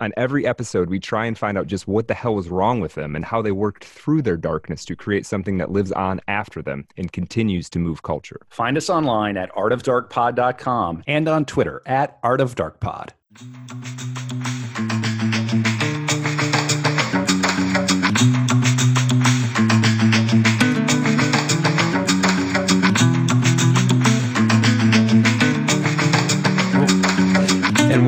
On every episode, we try and find out just what the hell was wrong with them and how they worked through their darkness to create something that lives on after them and continues to move culture. Find us online at artofdarkpod.com and on Twitter at artofdarkpod.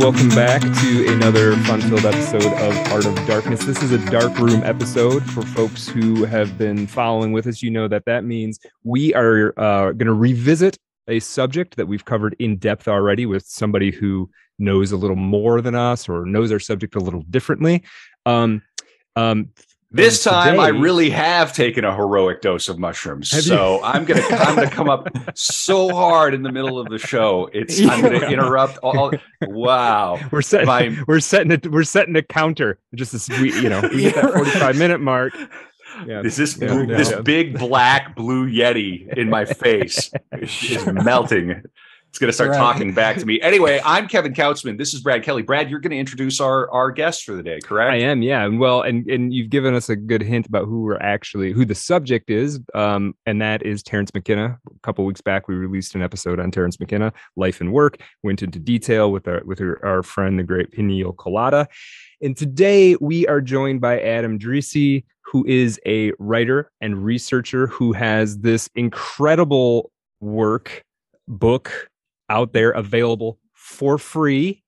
Welcome back to another fun-filled episode of Art of Darkness. This is a dark room episode for folks who have been following with us. You know that that means we are uh, going to revisit a subject that we've covered in depth already with somebody who knows a little more than us or knows our subject a little differently. Um, um, this time, today, I really have taken a heroic dose of mushrooms. So you? I'm gonna I'm gonna come up so hard in the middle of the show. It's I'm gonna interrupt all. Wow, we're setting My, we're setting we're setting a counter. Just this we you know we get that 45 minute mark. Yeah. Is this yeah, yeah, this yeah. big black blue yeti in my face is melting? It's going to start right. talking back to me. Anyway, I'm Kevin Kautzman. This is Brad Kelly. Brad, you're going to introduce our our guest for the day, correct? I am. Yeah. And Well, and and you've given us a good hint about who we're actually who the subject is, um, and that is Terence McKenna. A couple weeks back, we released an episode on Terence McKenna, life and work. Went into detail with our with our, our friend, the great Peniel Colada. And today we are joined by Adam Dresi, who is a writer and researcher who has this incredible work book out there available for free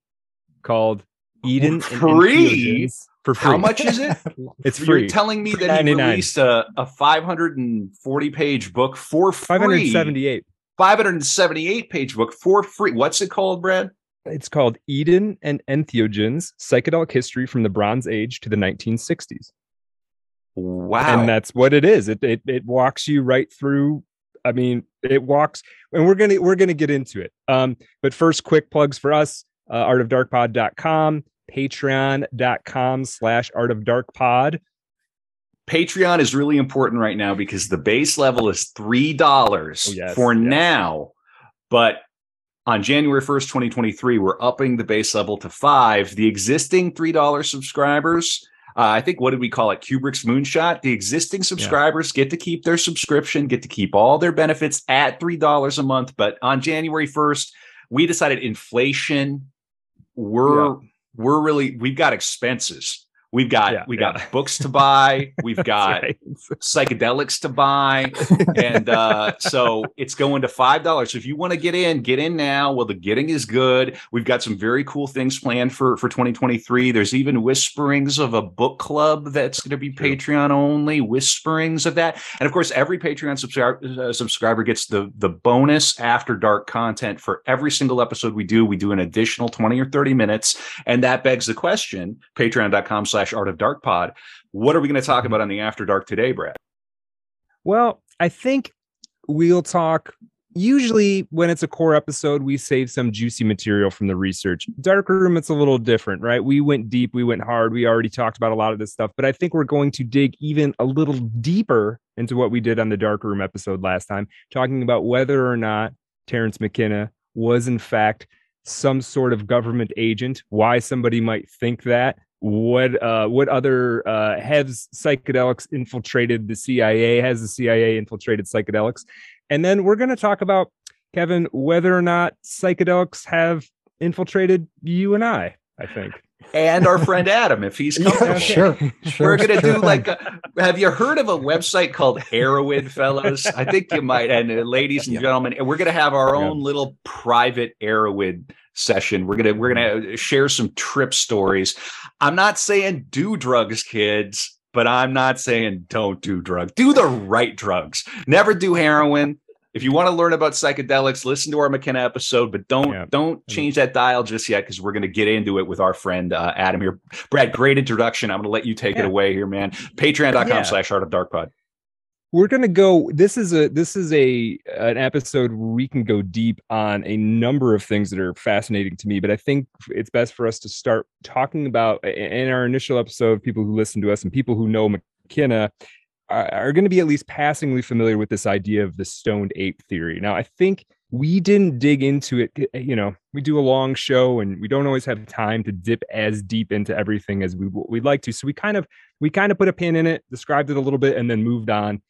called Eden free for free. How much is it? it's free. You're telling me that he released a, a 540 page book for free. 578. 578 page book for free. What's it called, Brad? It's called Eden and Entheogens Psychedelic History from the Bronze Age to the 1960s. Wow. And that's what it is. It, it, it walks you right through I mean, it walks, and we're gonna we're gonna get into it. Um, but first, quick plugs for us: uh, artofdarkpod.com, patreon.com slash artofdarkpod. Patreon is really important right now because the base level is three dollars oh, yes, for yes. now, but on January 1st, 2023, we're upping the base level to five. The existing $3 subscribers uh, I think what did we call it? Kubrick's Moonshot. The existing subscribers yeah. get to keep their subscription, get to keep all their benefits at three dollars a month. But on January first, we decided inflation. We're yeah. we're really we've got expenses We've got yeah, we yeah. got books to buy, we've got right. psychedelics to buy, and uh, so it's going to five dollars. So if you want to get in, get in now. Well, the getting is good. We've got some very cool things planned for for 2023. There's even whisperings of a book club that's going to be True. Patreon only. Whisperings of that, and of course, every Patreon subscriber uh, subscriber gets the the bonus after dark content for every single episode we do. We do an additional 20 or 30 minutes, and that begs the question: Patreon.com/slash slash art of dark pod. What are we going to talk mm-hmm. about on the after dark today, Brad? Well, I think we'll talk usually when it's a core episode we save some juicy material from the research dark room it's a little different right we went deep we went hard we already talked about a lot of this stuff but i think we're going to dig even a little deeper into what we did on the dark room episode last time talking about whether or not Terence mckenna was in fact some sort of government agent why somebody might think that what uh, what other uh, has psychedelics infiltrated the CIA? Has the CIA infiltrated psychedelics? And then we're going to talk about Kevin whether or not psychedelics have infiltrated you and I. I think. And our friend Adam, if he's comfortable. Yeah, sure, sure, We're gonna sure. do like. A, have you heard of a website called Heroin fellas? I think you might. And uh, ladies and yeah. gentlemen, we're gonna have our own little private Erowid session. We're gonna we're gonna share some trip stories. I'm not saying do drugs, kids, but I'm not saying don't do drugs. Do the right drugs. Never do heroin. If you want to learn about psychedelics, listen to our McKenna episode, but don't yeah. don't change that dial just yet because we're going to get into it with our friend uh, Adam here. Brad, great introduction. I'm going to let you take yeah. it away here, man. Patreon.com slash Art of Dark Pod. We're gonna go. This is a this is a an episode where we can go deep on a number of things that are fascinating to me. But I think it's best for us to start talking about in our initial episode. People who listen to us and people who know McKenna are, are going to be at least passingly familiar with this idea of the stoned ape theory. Now, I think we didn't dig into it. Eh, you know, we do a long show and we don't always have time to dip as deep into everything as we we'd like to. So we kind of we kind of put a pin in it, described it a little bit, and then moved on.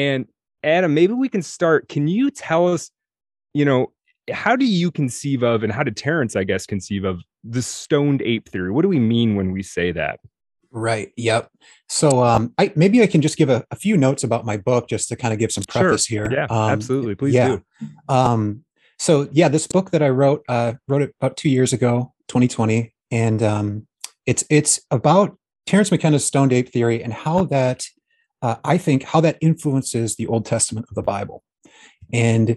And Adam, maybe we can start. Can you tell us, you know, how do you conceive of, and how did Terence, I guess, conceive of the stoned ape theory? What do we mean when we say that? Right. Yep. So um, I maybe I can just give a, a, few notes about my book just to kind of give some preface sure. here. Yeah, um, absolutely. Please yeah. do. Um, so yeah, this book that I wrote, uh, wrote it about two years ago, 2020, and um, it's it's about Terence McKenna's stoned ape theory and how that uh, I think how that influences the Old Testament of the Bible. And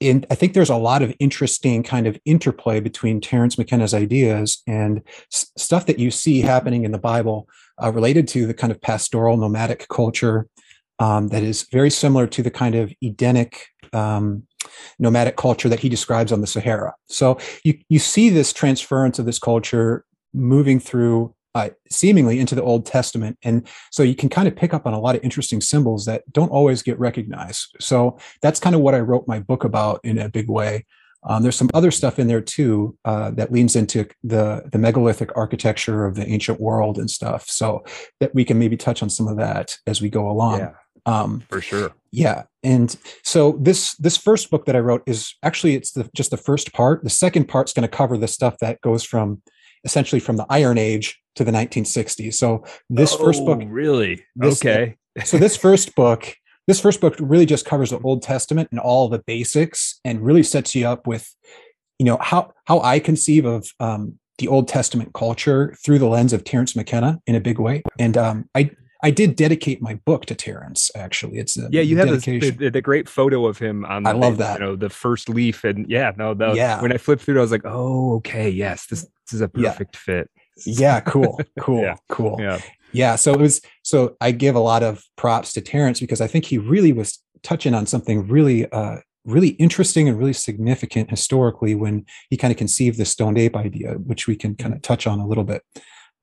and I think there's a lot of interesting kind of interplay between Terence McKenna's ideas and s- stuff that you see happening in the Bible uh, related to the kind of pastoral nomadic culture um, that is very similar to the kind of Edenic um, nomadic culture that he describes on the Sahara. So you you see this transference of this culture moving through uh, seemingly into the Old Testament. And so you can kind of pick up on a lot of interesting symbols that don't always get recognized. So that's kind of what I wrote my book about in a big way. Um, there's some other stuff in there too uh, that leans into the the megalithic architecture of the ancient world and stuff. So that we can maybe touch on some of that as we go along. Yeah, um, for sure. Yeah, and so this this first book that I wrote is actually it's the, just the first part. The second part's going to cover the stuff that goes from essentially from the Iron Age to the 1960s. So this oh, first book, oh, really, this, okay. so this first book, this first book really just covers the Old Testament and all the basics, and really sets you up with, you know, how how I conceive of um, the Old Testament culture through the lens of Terence McKenna in a big way. And um, I I did dedicate my book to Terence. Actually, it's a yeah. You have this, the, the, great photo of him on. The, I love that. You know, the first leaf, and yeah, no, yeah. When I flipped through, it, I was like, oh, okay, yes, this, this is a perfect yeah. fit. Yeah, cool, cool, yeah. cool. Yeah, yeah. So it was. So I give a lot of props to Terence because I think he really was touching on something really, uh, really interesting and really significant historically when he kind of conceived the stoned ape idea, which we can kind of touch on a little bit.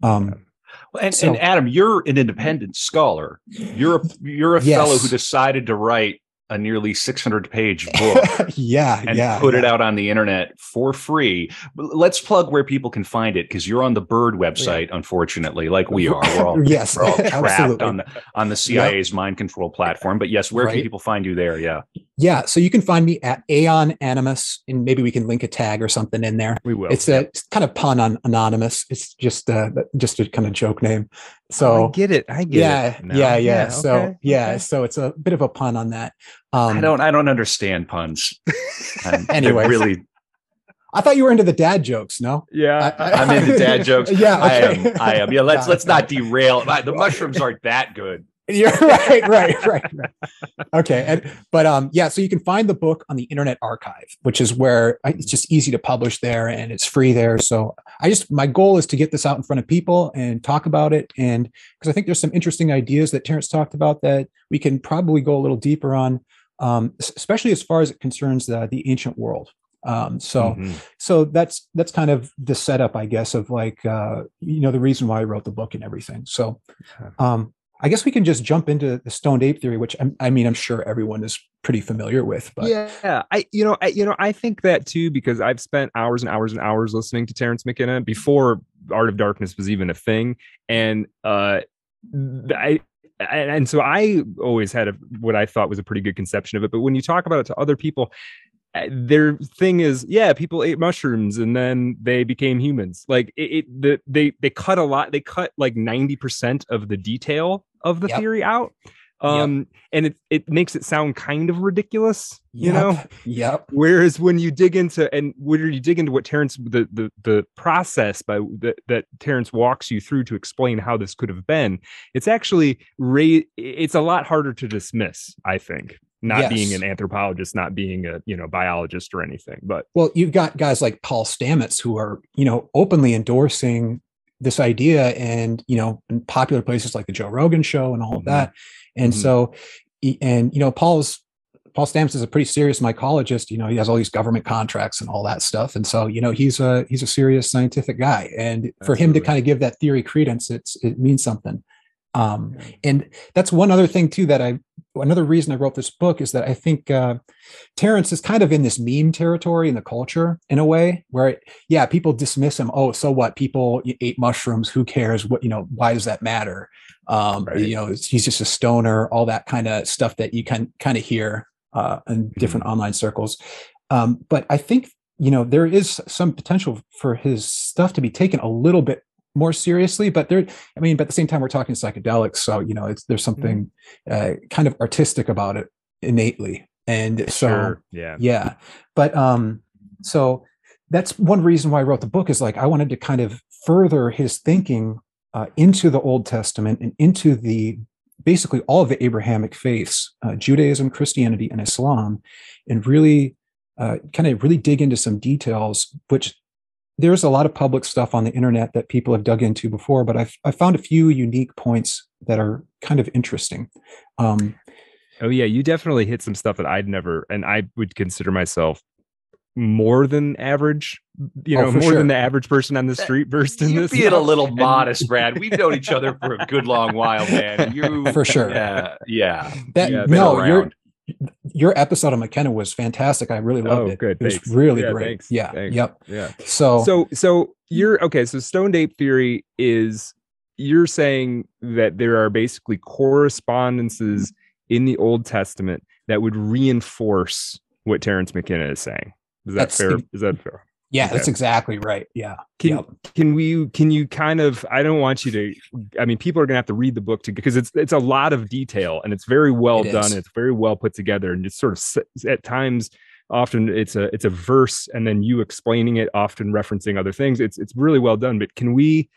Um, well, and, so, and Adam, you're an independent scholar. You're a you're a yes. fellow who decided to write a nearly 600 page book yeah and yeah put yeah. it out on the internet for free let's plug where people can find it because you're on the bird oh, website yeah. unfortunately like we are we're all, yes we're all trapped on the on the cia's yep. mind control platform but yes where right. can people find you there yeah yeah so you can find me at aeon animus and maybe we can link a tag or something in there we will it's a it's kind of pun on anonymous it's just uh just a kind of joke name so oh, I get it. I get yeah, it. Yeah, yeah, yeah. So yeah, okay. so it's a bit of a pun on that. Um, I don't I don't understand puns. anyway, really I thought you were into the dad jokes. No. Yeah, I, am into dad jokes. yeah, okay. I am. I am. Yeah, let's let's not derail. The mushrooms aren't that good. You're right, right, right, right. Okay, and, but um, yeah. So you can find the book on the Internet Archive, which is where it's just easy to publish there, and it's free there. So I just my goal is to get this out in front of people and talk about it, and because I think there's some interesting ideas that Terence talked about that we can probably go a little deeper on, um, especially as far as it concerns the the ancient world. Um, so mm-hmm. so that's that's kind of the setup, I guess, of like uh, you know the reason why I wrote the book and everything. So um, I guess we can just jump into the stoned ape theory, which I, I, mean, I'm sure everyone is pretty familiar with. But yeah, I you know I you know I think that too because I've spent hours and hours and hours listening to Terence McKenna before Art of Darkness was even a thing, and uh, I and so I always had a, what I thought was a pretty good conception of it. But when you talk about it to other people, their thing is yeah people ate mushrooms and then they became humans like it, it the, they they cut a lot they cut like 90% of the detail of the yep. theory out um yep. and it it makes it sound kind of ridiculous you yep. know yep whereas when you dig into and when you dig into what terence the the, the process by that that terence walks you through to explain how this could have been it's actually ra- it's a lot harder to dismiss i think not yes. being an anthropologist, not being a you know biologist or anything. But well, you've got guys like Paul Stamets who are you know openly endorsing this idea, and you know in popular places like the Joe Rogan Show and all mm-hmm. of that. And mm-hmm. so and you know, Paul's Paul Stamets is a pretty serious mycologist. You know, he has all these government contracts and all that stuff, and so you know he's a he's a serious scientific guy. And for him to kind of give that theory credence, it's it means something. Um, and that's one other thing too that I another reason I wrote this book is that I think uh, Terrence is kind of in this meme territory in the culture in a way where yeah people dismiss him oh so what people ate mushrooms who cares what you know why does that matter um, right. you know he's just a stoner all that kind of stuff that you can kind of hear uh, in different mm-hmm. online circles. Um, but I think you know there is some potential for his stuff to be taken a little bit more seriously. But there, I mean, but at the same time, we're talking psychedelics, so you know, it's there's mm-hmm. something uh, kind of artistic about it innately, and so sure. yeah, yeah. But um, so that's one reason why I wrote the book is like I wanted to kind of further his thinking uh, into the Old Testament and into the basically all of the Abrahamic faiths, uh, Judaism, Christianity, and Islam, and really uh, kind of really dig into some details, which there's a lot of public stuff on the internet that people have dug into before, but I've, I found a few unique points that are kind of interesting. Um, oh yeah, you definitely hit some stuff that I'd never, and I would consider myself more than average, you oh, know, oh, more sure. than the average person on the street versed in you this. Being a little modest, Brad. We've known each other for a good long while, man. You for sure. Yeah, yeah. That yeah, no, your your episode on McKenna was fantastic. I really loved oh, it. Good. It thanks. was really yeah, great. Thanks. Yeah. Thanks. Yep. Yeah. So so so you're okay. So stoned ape theory is you're saying that there are basically correspondences in the Old Testament that would reinforce what Terence McKenna is saying. Is that that's, fair? Is that fair? Yeah, okay. that's exactly right. Yeah. Can yep. can we can you kind of I don't want you to I mean people are going to have to read the book to because it's it's a lot of detail and it's very well it done. It's very well put together and it's sort of at times often it's a it's a verse and then you explaining it often referencing other things. It's it's really well done, but can we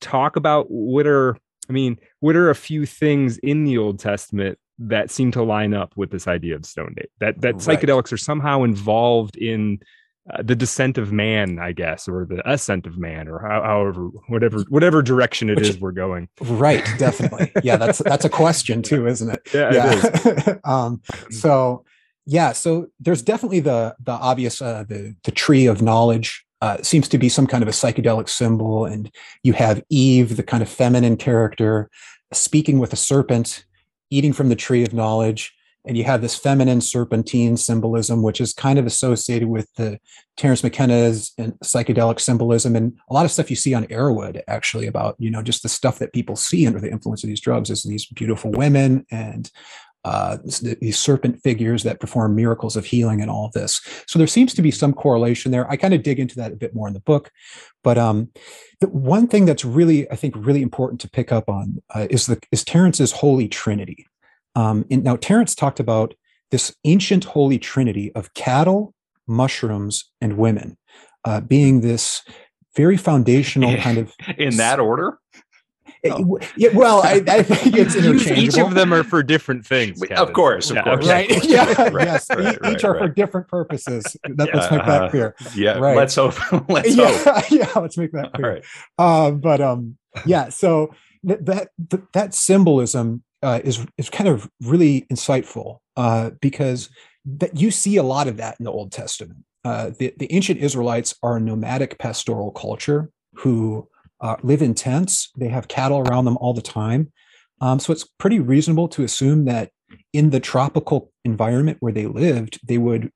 talk about what are I mean, what are a few things in the Old Testament that seem to line up with this idea of stone ape that that right. psychedelics are somehow involved in uh, the descent of man i guess or the ascent of man or how, however whatever whatever direction it Which, is we're going. Right definitely. Yeah that's that's a question too isn't it? Yeah, yeah. um so yeah so there's definitely the the obvious uh the the tree of knowledge uh, seems to be some kind of a psychedelic symbol and you have eve the kind of feminine character speaking with a serpent eating from the tree of knowledge and you have this feminine serpentine symbolism, which is kind of associated with the Terence McKenna's and psychedelic symbolism, and a lot of stuff you see on Erowid, actually, about you know just the stuff that people see under the influence of these drugs is these beautiful women and uh, these serpent figures that perform miracles of healing and all of this. So there seems to be some correlation there. I kind of dig into that a bit more in the book, but um, the one thing that's really, I think, really important to pick up on uh, is the is Terence's Holy Trinity. Um, in, now, Terence talked about this ancient Holy Trinity of cattle, mushrooms, and women uh, being this very foundational kind of in that order. Oh. Yeah, well, I, I, think it's interchangeable. Each of them are for different things. Kevin. Of course, of yeah, course. Right? yeah, right, yes. Right, right, each are for different purposes. That, yeah, let's make that uh, clear. Yeah, right. let's hope. let's yeah, hope. Yeah, let's make that clear. Uh, but um, yeah. So that that, that symbolism uh, is is kind of really insightful uh, because that you see a lot of that in the Old Testament. Uh, the, the ancient Israelites are a nomadic pastoral culture who uh, live in tents. They have cattle around them all the time. Um, so it's pretty reasonable to assume that in the tropical environment where they lived, they would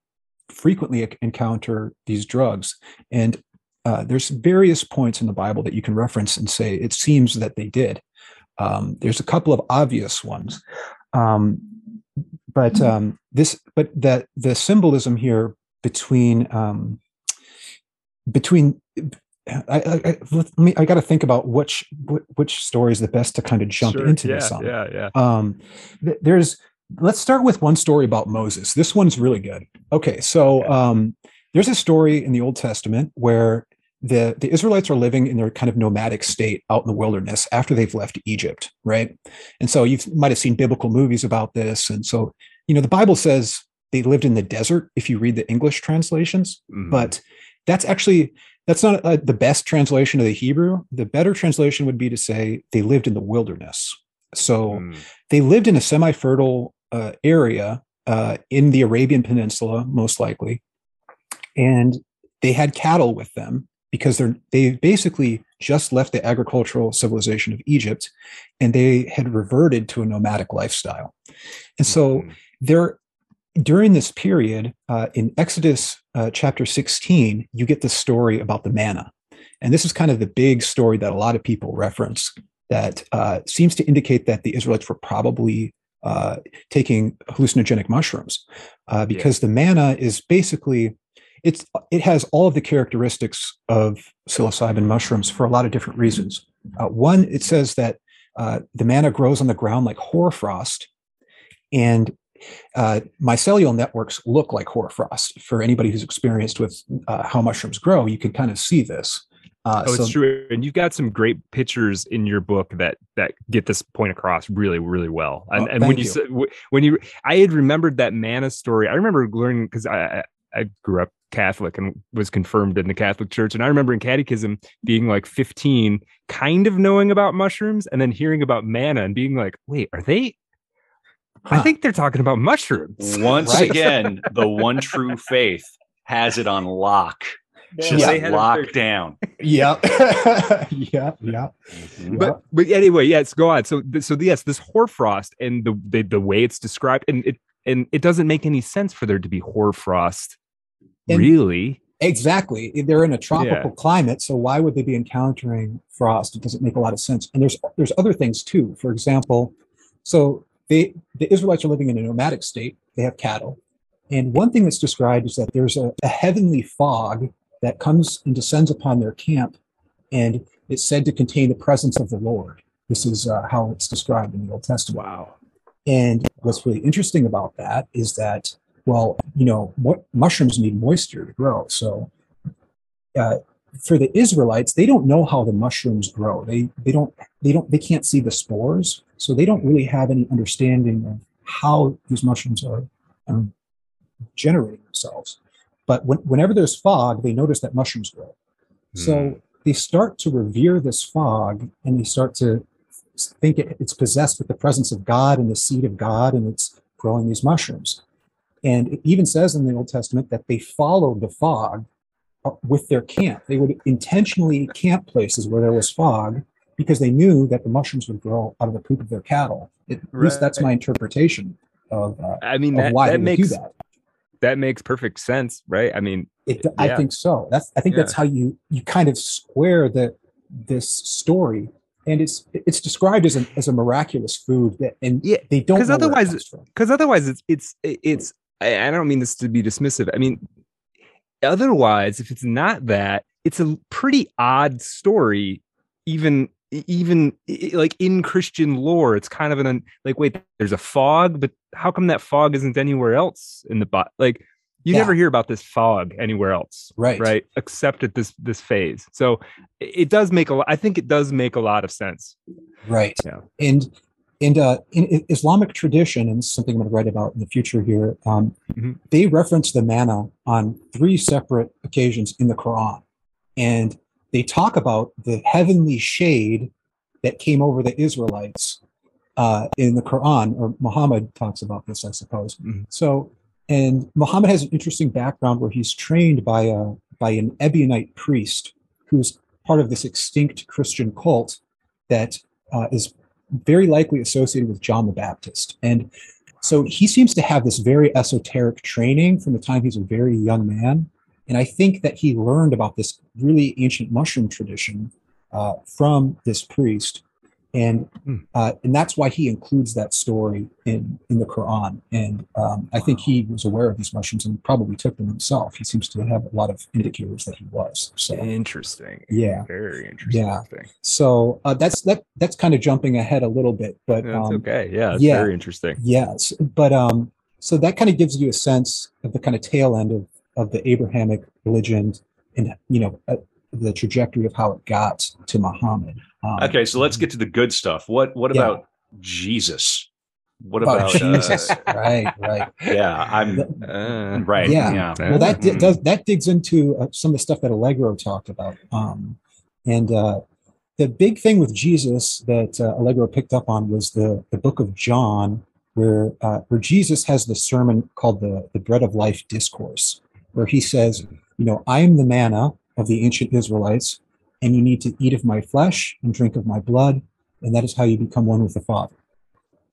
frequently encounter these drugs. And uh, there's various points in the Bible that you can reference and say it seems that they did. Um, there's a couple of obvious ones, um, but mm-hmm. um, this, but that the symbolism here between um, between I, I, let me, I got to think about which which story is the best to kind of jump sure. into yeah, this on. Yeah, yeah. Um, th- there's let's start with one story about Moses. This one's really good. Okay, so um, there's a story in the Old Testament where the the Israelites are living in their kind of nomadic state out in the wilderness after they've left Egypt, right? And so you might have seen biblical movies about this, and so you know the Bible says they lived in the desert if you read the English translations, mm-hmm. but that's actually that's not uh, the best translation of the Hebrew. The better translation would be to say they lived in the wilderness. So mm. they lived in a semi-fertile uh, area uh, in the Arabian Peninsula, most likely, and they had cattle with them because they're they basically just left the agricultural civilization of Egypt, and they had reverted to a nomadic lifestyle, and so mm-hmm. they're during this period uh, in Exodus uh, chapter 16, you get the story about the manna. And this is kind of the big story that a lot of people reference that uh, seems to indicate that the Israelites were probably uh, taking hallucinogenic mushrooms uh, because yeah. the manna is basically it's it has all of the characteristics of psilocybin mushrooms for a lot of different reasons. Uh, one, it says that uh, the manna grows on the ground like hoarfrost, and uh, mycelial networks look like hoarfrost. For anybody who's experienced with uh, how mushrooms grow, you can kind of see this. Uh, oh, so, it's true, and you've got some great pictures in your book that that get this point across really, really well. And, oh, and when you, you when you, I had remembered that manna story. I remember learning because I I grew up Catholic and was confirmed in the Catholic Church, and I remember in catechism being like 15, kind of knowing about mushrooms, and then hearing about manna and being like, wait, are they Huh. I think they're talking about mushrooms. Once right? again, the one true faith has it on lock. Just yeah. locked down. Yeah. yeah. Yeah. Mm-hmm. But but anyway, yes, go on. So so yes, this hoarfrost and the, the the way it's described, and it and it doesn't make any sense for there to be hoarfrost. And really. Exactly. They're in a tropical yeah. climate, so why would they be encountering frost? It doesn't make a lot of sense. And there's there's other things too. For example, so they, the Israelites are living in a nomadic state. They have cattle. And one thing that's described is that there's a, a heavenly fog that comes and descends upon their camp, and it's said to contain the presence of the Lord. This is uh, how it's described in the Old Testament. Wow. And what's really interesting about that is that, well, you know, mo- mushrooms need moisture to grow. So uh, for the Israelites, they don't know how the mushrooms grow. They they don't they don't they can't see the spores, so they don't really have any understanding of how these mushrooms are um, generating themselves. But when, whenever there's fog, they notice that mushrooms grow. Mm. So hmm. they start to revere this fog, and they start to think it, it's possessed with the presence of God and the seed of God, and it's growing these mushrooms. And it even says in the Old Testament that they followed the fog uh, with their camp. They would intentionally camp places where there was fog because they knew that the mushrooms would grow out of the poop of their cattle. At right. least that's my interpretation of. Uh, I mean, that, why that makes that. that. makes perfect sense, right? I mean, it, yeah. I think so. That's I think yeah. that's how you you kind of square the this story and it's it's described as a as a miraculous food that and yeah, they don't because otherwise because otherwise it's it's it's I don't mean this to be dismissive. I mean, otherwise, if it's not that, it's a pretty odd story, even even like in Christian lore. It's kind of an like, wait, there's a fog, but how come that fog isn't anywhere else in the bot? Like, you yeah. never hear about this fog anywhere else, right? Right, except at this this phase. So it does make a lot. I think it does make a lot of sense, right? Yeah, and and uh, in Islamic tradition, and this is something I'm going to write about in the future here, um, mm-hmm. they reference the manna on three separate occasions in the Quran. And they talk about the heavenly shade that came over the Israelites uh, in the Quran, or Muhammad talks about this, I suppose. Mm-hmm. So, and Muhammad has an interesting background where he's trained by a by an Ebionite priest who's part of this extinct Christian cult that uh, is very likely associated with John the Baptist. And so he seems to have this very esoteric training from the time he's a very young man. And I think that he learned about this really ancient mushroom tradition uh, from this priest and hmm. uh, and that's why he includes that story in in the Quran. And um, I think he was aware of these mushrooms and probably took them himself. He seems to have a lot of indicators that he was. So interesting. Yeah, very interesting. Yeah. So uh, that's that that's kind of jumping ahead a little bit, but that's um, okay. Yeah, yeah, very interesting. Yes, but um, so that kind of gives you a sense of the kind of tail end of of the Abrahamic religion and you know uh, the trajectory of how it got to Muhammad. Um, okay, so let's get to the good stuff. What what yeah. about Jesus? What about, about Jesus? Uh, right, right. Yeah, I'm uh, right. Yeah. yeah. Well, that di- does that digs into uh, some of the stuff that Allegro talked about. Um, and uh, the big thing with Jesus that uh, Allegro picked up on was the the book of John, where uh, where Jesus has the sermon called the the Bread of Life discourse, where he says, you know, I am the manna of the ancient Israelites, and you need to eat of my flesh and drink of my blood, and that is how you become one with the Father.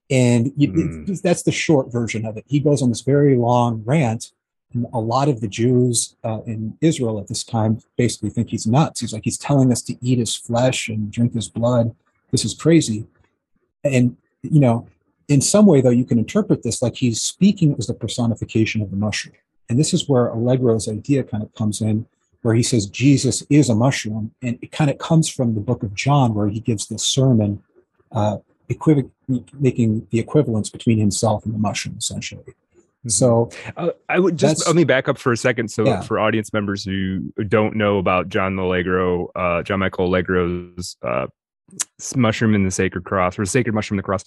And you, mm. that's the short version of it. He goes on this very long rant and a lot of the Jews uh, in Israel at this time basically think he's nuts. He's like, he's telling us to eat his flesh and drink his blood. This is crazy. And, you know, in some way, though, you can interpret this like he's speaking as the personification of the mushroom. And this is where Allegro's idea kind of comes in, where he says Jesus is a mushroom. And it kind of comes from the book of John, where he gives this sermon uh, equiv- making the equivalence between himself and the mushroom, essentially. Mm-hmm. So uh, I would just let me back up for a second. So yeah. for audience members who don't know about John Allegro, uh, John Michael Allegro's uh, mushroom in the sacred cross or sacred mushroom in the cross.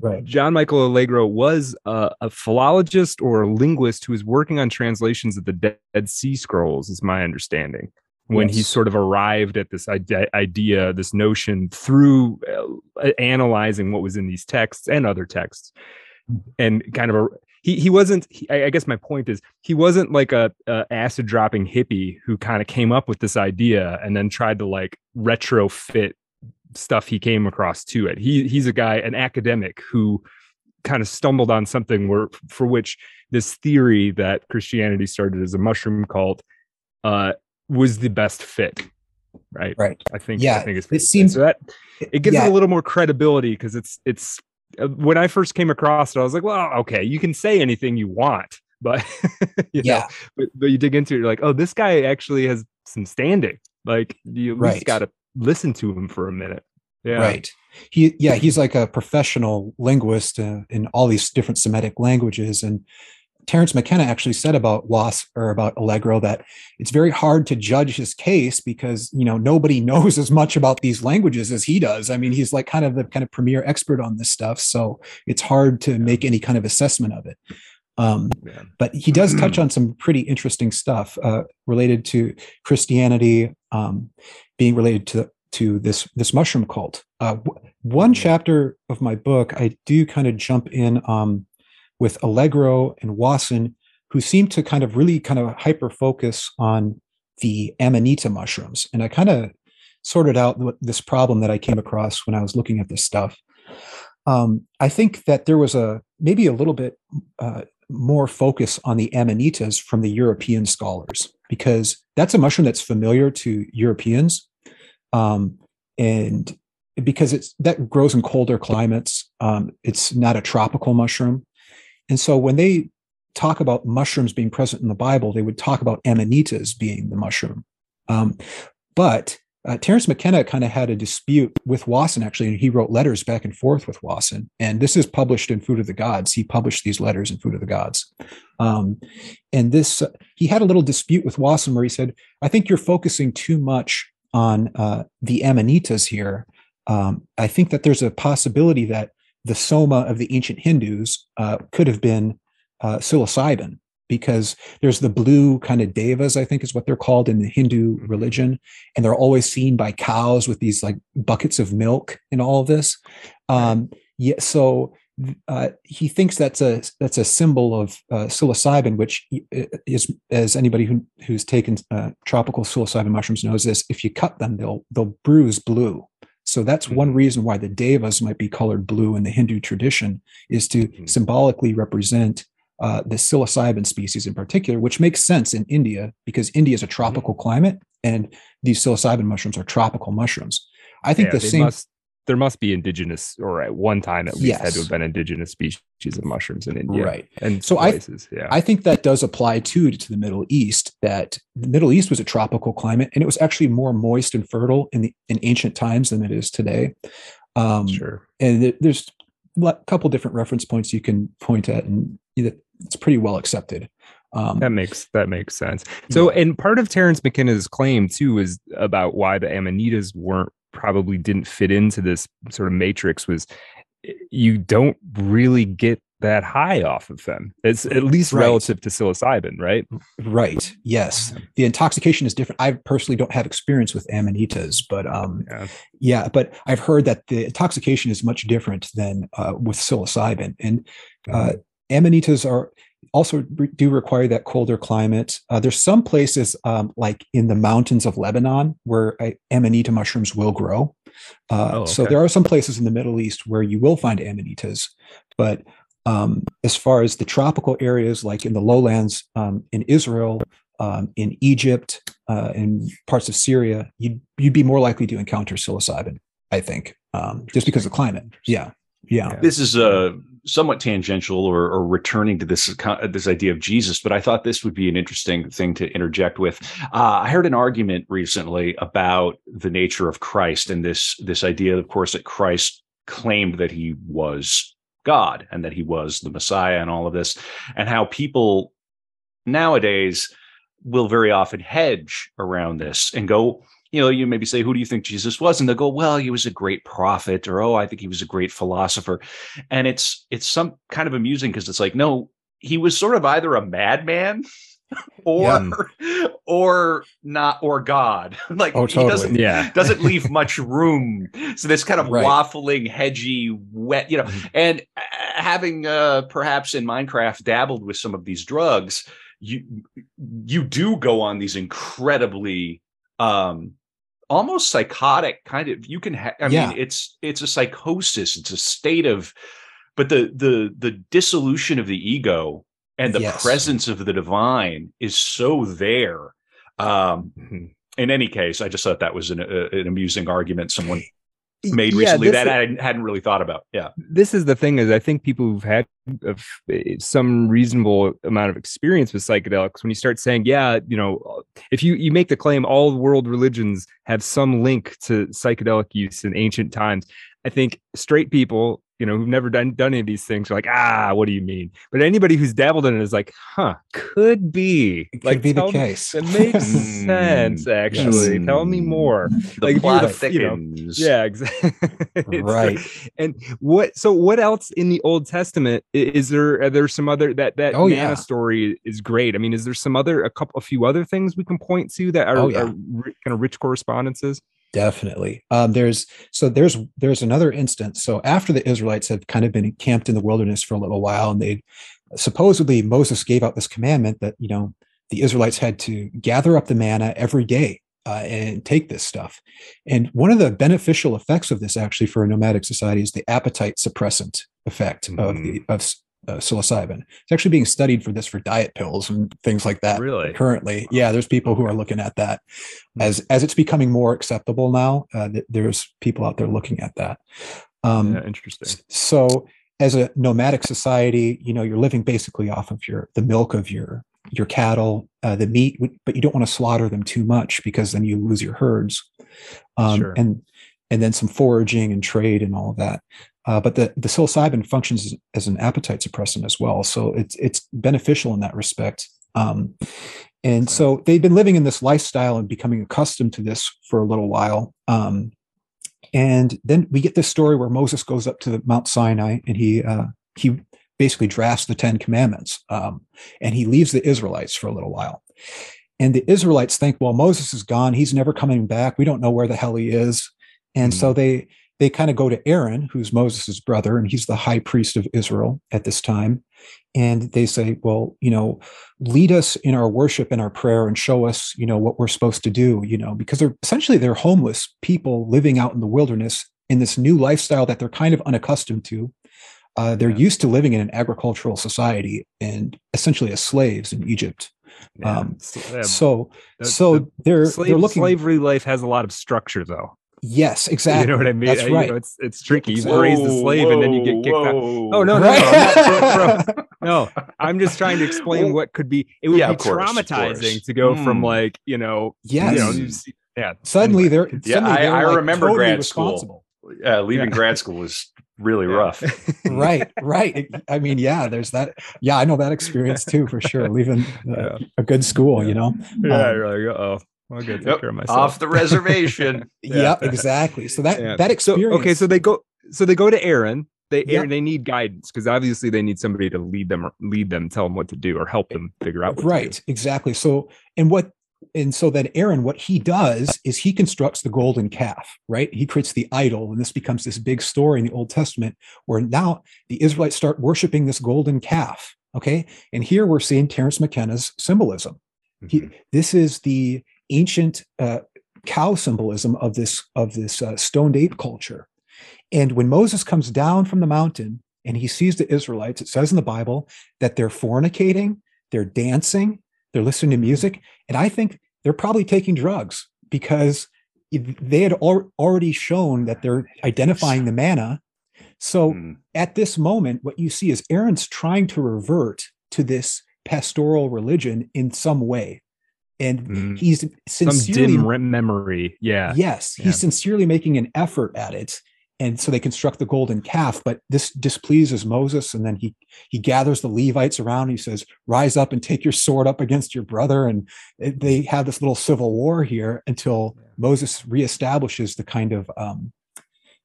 Right. John Michael Allegro was a, a philologist or a linguist who was working on translations of the Dead Sea Scrolls, is my understanding. When yes. he sort of arrived at this idea, this notion through uh, analyzing what was in these texts and other texts, mm-hmm. and kind of a he he wasn't. He, I guess my point is he wasn't like a, a acid dropping hippie who kind of came up with this idea and then tried to like retrofit stuff he came across to it. He he's a guy, an academic who kind of stumbled on something where for which this theory that Christianity started as a mushroom cult uh, was the best fit. Right. Right. I think. Yeah. I think it's it seems so that it gives yeah. it a little more credibility because it's it's uh, when I first came across it, I was like, well, okay, you can say anything you want, but you yeah, know, but, but, you dig into it, you're like, oh, this guy actually has some standing. Like you at right. least got to listen to him for a minute. Yeah. Right. He, yeah, he's like a professional linguist uh, in all these different Semitic languages, and Terence McKenna actually said about Was or about Allegro that it's very hard to judge his case because you know nobody knows as much about these languages as he does. I mean, he's like kind of the kind of premier expert on this stuff, so it's hard to make any kind of assessment of it. Um, but he does touch on some pretty interesting stuff uh, related to Christianity, um, being related to to this this mushroom cult. Uh, one chapter of my book, I do kind of jump in. Um, with Allegro and Wasson, who seem to kind of really kind of hyper focus on the Amanita mushrooms. And I kind of sorted out this problem that I came across when I was looking at this stuff. Um, I think that there was a maybe a little bit uh, more focus on the amanitas from the European scholars because that's a mushroom that's familiar to Europeans, um, and because it's that grows in colder climates. Um, it's not a tropical mushroom, and so when they talk about mushrooms being present in the Bible, they would talk about amanitas being the mushroom. Um, but uh, Terence McKenna kind of had a dispute with Wasson, actually, and he wrote letters back and forth with Wasson. And this is published in Food of the Gods. He published these letters in Food of the Gods. Um, and this, uh, he had a little dispute with Wasson where he said, I think you're focusing too much on uh, the amanitas here. Um, I think that there's a possibility that the soma of the ancient Hindus uh, could have been uh, psilocybin because there's the blue kind of devas, I think is what they're called in the Hindu religion. And they're always seen by cows with these like buckets of milk and all of this. Um, yeah, so uh, he thinks that's a that's a symbol of uh, psilocybin, which is as anybody who who's taken uh, tropical psilocybin mushrooms knows this. If you cut them, they'll they'll bruise blue. So that's mm-hmm. one reason why the devas might be colored blue in the Hindu tradition is to mm-hmm. symbolically represent uh, the psilocybin species in particular, which makes sense in India because India is a mm-hmm. tropical mm-hmm. climate and these psilocybin mushrooms are tropical mushrooms. I think yeah, the same. Must, there must be indigenous, or at one time at least, yes. had to have been indigenous species of mushrooms in India, right? And so places. I, yeah, I think that does apply too to the Middle East. That the Middle East was a tropical climate, and it was actually more moist and fertile in the in ancient times than it is today. Um, sure. And there's a couple different reference points you can point at, and it's pretty well accepted. Um, that makes that makes sense. So, yeah. and part of Terence McKenna's claim too is about why the Amanitas weren't probably didn't fit into this sort of matrix was you don't really get that high off of them. It's at least right. relative to psilocybin, right? Right. Yes. The intoxication is different. I personally don't have experience with amanitas, but um, yeah. yeah but I've heard that the intoxication is much different than uh, with psilocybin. And uh, amanitas are also do require that colder climate. Uh, there's some places um, like in the mountains of Lebanon where uh, amanita mushrooms will grow. Uh, oh, okay. So there are some places in the Middle East where you will find amanitas, but um, as far as the tropical areas, like in the lowlands um, in Israel, um, in Egypt, uh, in parts of Syria, you'd you'd be more likely to encounter psilocybin. I think, um, just because of climate. Yeah, yeah. This is a somewhat tangential or, or, returning to this this idea of Jesus, but I thought this would be an interesting thing to interject with. Uh, I heard an argument recently about the nature of Christ and this this idea, of course, that Christ claimed that he was God and that he was the Messiah and all of this, and how people nowadays will very often hedge around this and go, you know, you maybe say, who do you think Jesus was? And they'll go, well, he was a great prophet, or oh, I think he was a great philosopher. And it's it's some kind of amusing because it's like, no, he was sort of either a madman or yeah. or not or God. like oh, totally. he doesn't yeah. doesn't leave much room. So this kind of right. waffling, hedgy, wet, you know, mm-hmm. and uh, having uh perhaps in Minecraft dabbled with some of these drugs, you you do go on these incredibly um almost psychotic kind of you can ha- i yeah. mean it's it's a psychosis it's a state of but the the the dissolution of the ego and the yes. presence of the divine is so there um mm-hmm. in any case i just thought that was an, a, an amusing argument someone made recently yeah, that I hadn't really thought about. Yeah. This is the thing is I think people who've had eh, some reasonable amount of experience with psychedelics when you start saying yeah, you know, if you you make the claim all world religions have some link to psychedelic use in ancient times, I think straight people you know, who've never done done any of these things are like, ah, what do you mean? But anybody who's dabbled in it is like, huh, could be. It like, be the case. It makes sense, actually. Yes. Tell me more. The like plot the, thickens. You know, yeah, exactly. right. and what? So, what else in the Old Testament is there? Are there some other that that oh, yeah. story is great. I mean, is there some other a couple, a few other things we can point to that are, oh, yeah. are kind of rich correspondences? Definitely. Um, there's so there's there's another instance. So after the Israelites have kind of been encamped in the wilderness for a little while, and they supposedly Moses gave out this commandment that you know the Israelites had to gather up the manna every day uh, and take this stuff. And one of the beneficial effects of this, actually, for a nomadic society, is the appetite suppressant effect mm. of the of uh, psilocybin. It's actually being studied for this for diet pills and things like that. Really? Currently, yeah. There's people who are looking at that hmm. as as it's becoming more acceptable now. Uh, there's people out there looking at that. Um, yeah, interesting. So, as a nomadic society, you know, you're living basically off of your the milk of your your cattle, uh, the meat, but you don't want to slaughter them too much because then you lose your herds. Um, sure. And and then some foraging and trade and all of that. Uh, but the, the psilocybin functions as, an appetite suppressant as well. So it's, it's beneficial in that respect. Um, and so they've been living in this lifestyle and becoming accustomed to this for a little while. Um, and then we get this story where Moses goes up to the Mount Sinai and he, uh, he basically drafts the 10 commandments um, and he leaves the Israelites for a little while. And the Israelites think, well, Moses is gone. He's never coming back. We don't know where the hell he is. And mm-hmm. so they they kind of go to Aaron, who's Moses' brother, and he's the high priest of Israel at this time. And they say, well, you know, lead us in our worship and our prayer and show us, you know, what we're supposed to do, you know, because they're essentially they're homeless people living out in the wilderness in this new lifestyle that they're kind of unaccustomed to. Uh, they're yeah. used to living in an agricultural society and essentially as slaves in Egypt. Yeah. Um, so, so, the, so the they're, slave, they're looking. Slavery life has a lot of structure, though. Yes, exactly. You know what I mean? That's right. You know, it's it's tricky. You raise the slave whoa, and then you get kicked whoa. out. Oh no, no, right? no, no, I'm just trying to explain well, what could be. It would yeah, be course, traumatizing to go mm. from like you know, yes, you know, yeah. Suddenly they're yeah. Suddenly I, they're I like remember totally grad school. Yeah, leaving yeah. grad school was really yeah. rough. right, right. I mean, yeah, there's that. Yeah, I know that experience too for sure. Leaving uh, a good school, you know. Yeah, um, you're like, oh I'll go take yep. care of myself. Off the reservation. yeah. exactly. So that yeah. that experience. So, okay, so they go so they go to Aaron they yep. they need guidance because obviously they need somebody to lead them or lead them, tell them what to do, or help them figure out. right, exactly. So, and what and so then Aaron, what he does is he constructs the golden calf, right? He creates the idol, and this becomes this big story in the Old Testament where now the Israelites start worshiping this golden calf. Okay, and here we're seeing Terence McKenna's symbolism. Mm-hmm. He, this is the ancient uh, cow symbolism of this of this uh, stoned ape culture. And when Moses comes down from the mountain and he sees the Israelites, it says in the Bible that they're fornicating, they're dancing, they're listening to music, and I think they're probably taking drugs because they had al- already shown that they're identifying the manna. So mm. at this moment, what you see is Aaron's trying to revert to this pastoral religion in some way. And mm. he's sincerely some dim memory. Yeah. Yes. Yeah. He's sincerely making an effort at it and so they construct the golden calf but this displeases moses and then he he gathers the levites around he says rise up and take your sword up against your brother and they have this little civil war here until moses reestablishes the kind of um,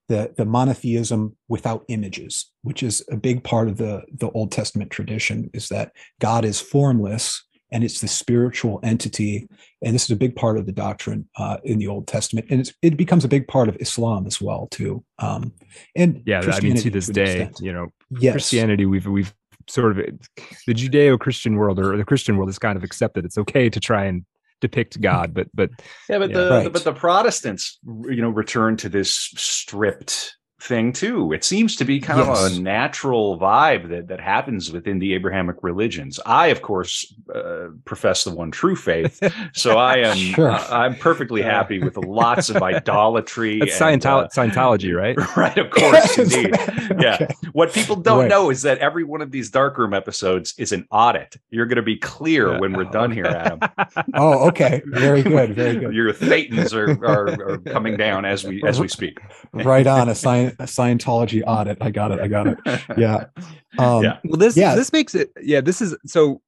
the the monotheism without images which is a big part of the the old testament tradition is that god is formless and it's the spiritual entity. And this is a big part of the doctrine uh, in the Old Testament, and it becomes a big part of Islam as well too. Um, and yeah, I mean, to this to day, extent. you know, yes. Christianity, we've we've sort of the Judeo-Christian world or the Christian world has kind of accepted it's okay to try and depict God, but but yeah, but yeah, the right. but the Protestants, you know, return to this stripped thing too. It seems to be kind yes. of a natural vibe that that happens within the Abrahamic religions. I, of course, uh, profess the one true faith, so I am sure. uh, I'm perfectly happy with lots of idolatry. That's and, Scientolo- uh, Scientology, right? Right, of course, indeed. Yeah. What people don't right. know is that every one of these darkroom episodes is an audit. You're going to be clear yeah. when we're done here, Adam. oh, okay. Very good. Very good. Your thetans are, are, are coming down as we as we speak. right on a science Scientology audit. I got it. I got it. Yeah. Um, yeah. Well, this yeah. this makes it. Yeah. This is so.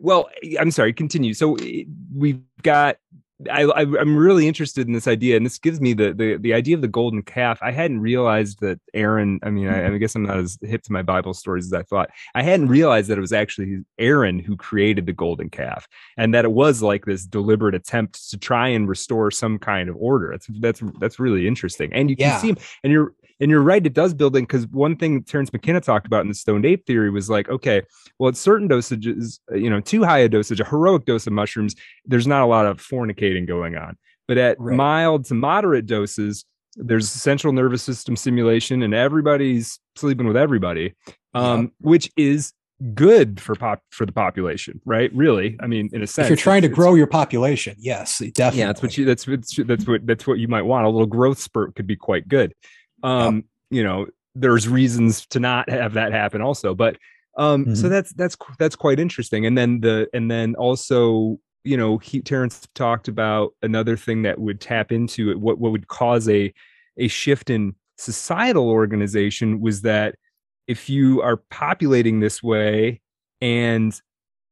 Well, I'm sorry. Continue. So we've got I, I am really interested in this idea, and this gives me the, the the idea of the golden calf. I hadn't realized that Aaron. I mean, I, I, guess I'm not as hip to my Bible stories as I thought. I hadn't realized that it was actually Aaron who created the golden calf, and that it was like this deliberate attempt to try and restore some kind of order. That's that's that's really interesting, and you can yeah. see him. And you're and you're right, it does build in because one thing Terence McKenna talked about in the stoned ape theory was like, okay, well, at certain dosages, you know, too high a dosage, a heroic dose of mushrooms, there's not a lot of fornicating going on. But at right. mild to moderate doses, there's central nervous system stimulation and everybody's sleeping with everybody, um, yeah. which is good for pop for the population, right? Really, I mean, in a sense, if you're trying to grow your population, yes, definitely. Yeah, that's what you that's that's what that's what you might want. A little growth spurt could be quite good um yep. you know there's reasons to not have that happen also but um mm-hmm. so that's that's that's quite interesting and then the and then also you know he terence talked about another thing that would tap into it what, what would cause a a shift in societal organization was that if you are populating this way and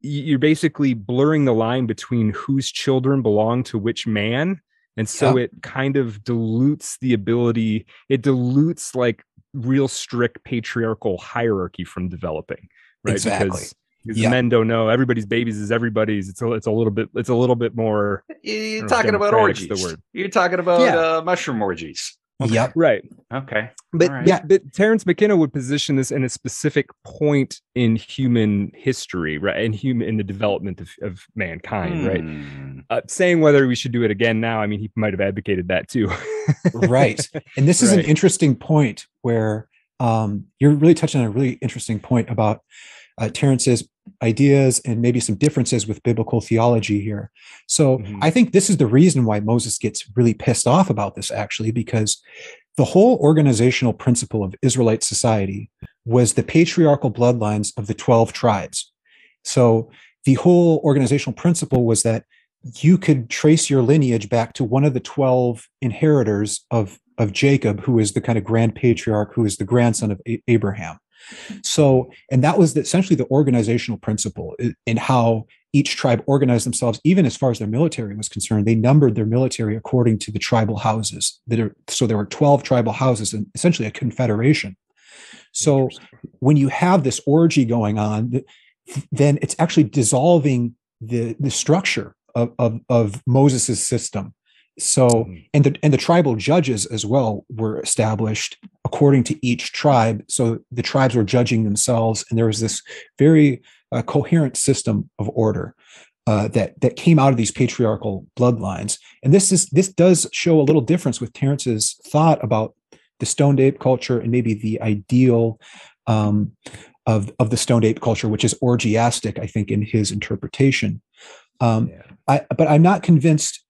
you're basically blurring the line between whose children belong to which man and so it kind of dilutes the ability it dilutes like real strict patriarchal hierarchy from developing right? Exactly. because because men don't know. Everybody's babies is everybody's. It's a, it's a little bit it's a little bit more you're talking about orgies the word. You're talking about yeah. uh, mushroom orgies Okay. Yep. Right. Okay. But right. yeah, but Terence McKenna would position this in a specific point in human history, right? In human in the development of, of mankind, right? Hmm. Uh, saying whether we should do it again now, I mean, he might have advocated that too. right. And this is right. an interesting point where um, you're really touching on a really interesting point about uh, Terence's ideas and maybe some differences with biblical theology here. So mm-hmm. I think this is the reason why Moses gets really pissed off about this, actually, because the whole organizational principle of Israelite society was the patriarchal bloodlines of the 12 tribes. So the whole organizational principle was that you could trace your lineage back to one of the 12 inheritors of, of Jacob, who is the kind of grand patriarch, who is the grandson of A- Abraham. So, and that was essentially the organizational principle in how each tribe organized themselves, even as far as their military was concerned. They numbered their military according to the tribal houses. That are, so there were 12 tribal houses and essentially a confederation. So when you have this orgy going on, then it's actually dissolving the the structure of of, of Moses's system. So mm-hmm. and the and the tribal judges as well were established according to each tribe. So the tribes were judging themselves, and there was this very uh, coherent system of order. Uh, that that came out of these patriarchal bloodlines, and this is this does show a little difference with Terence's thought about the stoned ape culture and maybe the ideal um, of of the stoned ape culture, which is orgiastic, I think, in his interpretation. Um, yeah. I, but I'm not convinced.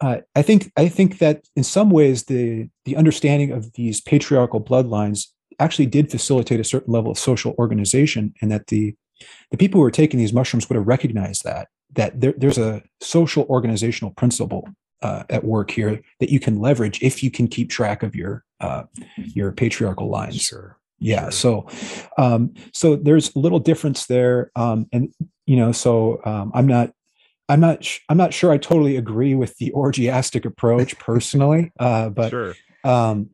Uh, I think I think that in some ways the the understanding of these patriarchal bloodlines actually did facilitate a certain level of social organization, and that the the people who were taking these mushrooms would have recognized that that there, there's a social organizational principle uh, at work here that you can leverage if you can keep track of your uh, your patriarchal lines. Sure yeah sure. so um so there's a little difference there um and you know so um i'm not i'm not sh- i'm not sure i totally agree with the orgiastic approach personally uh but sure. um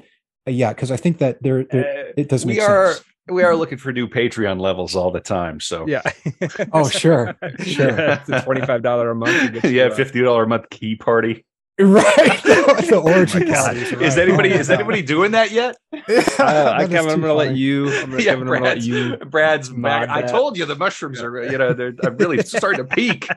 yeah because i think that there, there uh, it does make we are sense. we are looking for new patreon levels all the time so yeah oh sure sure yeah, it's a $25 a month yeah $50 a month key party right. The orgy oh is anybody is anybody doing that yet? Uh, I, Kevin, I'm gonna let you I'm gonna, yeah, Kevin, I'm let you. Brad's back. I told you the mushrooms are you know they're I'm really starting to peak.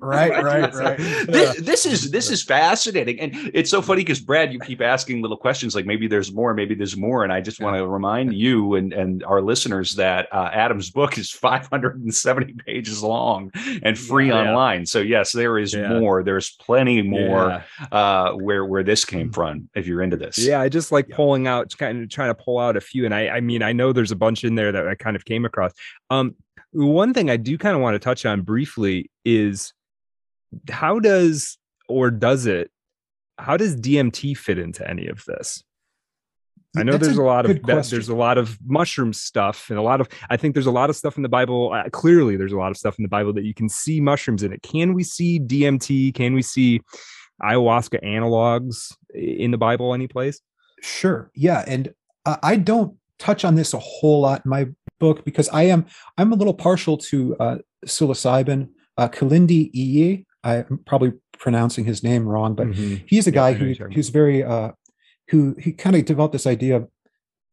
Right right right this, this is this is fascinating. And it's so funny because Brad you keep asking little questions like maybe there's more maybe there's more. And I just want to remind you and and our listeners that uh, Adam's book is 570 pages long and free yeah, online. So yes there is more. There's plenty more uh, where where this came mm. from. If you're into this, yeah, I just like yeah. pulling out, kind of trying to pull out a few, and I I mean I know there's a bunch in there that I kind of came across. Um, one thing I do kind of want to touch on briefly is how does or does it how does DMT fit into any of this? I know That's there's a, a lot of there's a lot of mushroom stuff and a lot of I think there's a lot of stuff in the Bible. Uh, clearly, there's a lot of stuff in the Bible that you can see mushrooms in it. Can we see DMT? Can we see ayahuasca analogs in the Bible any place? Sure. Yeah. And I don't touch on this a whole lot in my book because I am I'm a little partial to uh, psilocybin. Uh, Kilindi Iyi, I'm probably pronouncing his name wrong, but mm-hmm. he's a guy yeah, who who's very uh, who he kind of developed this idea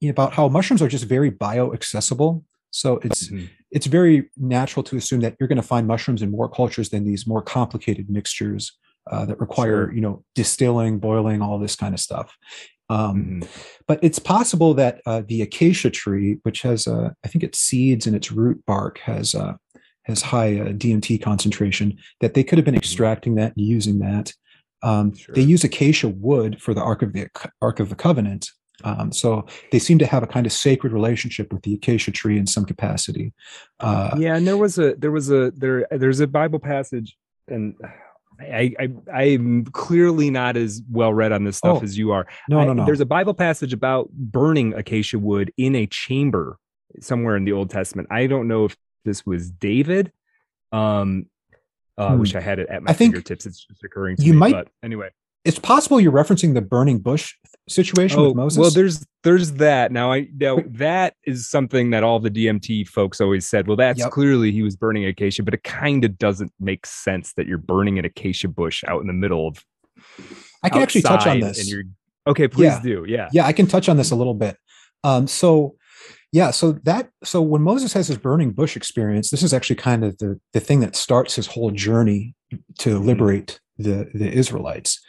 about how mushrooms are just very bioaccessible. So it's mm-hmm. it's very natural to assume that you're going to find mushrooms in more cultures than these more complicated mixtures uh, that require sure. you know distilling boiling all this kind of stuff um, mm-hmm. but it's possible that uh, the acacia tree which has uh, i think its seeds and its root bark has uh, has high uh, dmt concentration that they could have been mm-hmm. extracting that and using that um, sure. they use acacia wood for the ark of the ark of the covenant um, so they seem to have a kind of sacred relationship with the acacia tree in some capacity. Uh, yeah, and there was a there was a there there's a Bible passage, and I, I am clearly not as well read on this stuff oh, as you are. No, I, no, no. There's a Bible passage about burning acacia wood in a chamber somewhere in the Old Testament. I don't know if this was David. Um, uh, hmm. I wish I had it at my I fingertips. It's just occurring to you me. Might, but anyway, it's possible you're referencing the burning bush situation oh, with Moses. Well, there's there's that. Now I now that is something that all the DMT folks always said. Well, that's yep. clearly he was burning acacia, but it kind of doesn't make sense that you're burning an acacia bush out in the middle of. I can actually touch on this. And you're okay. Please yeah. do. Yeah. Yeah, I can touch on this a little bit. Um, so yeah, so that so when Moses has his burning bush experience, this is actually kind of the the thing that starts his whole journey to mm-hmm. liberate the the Israelites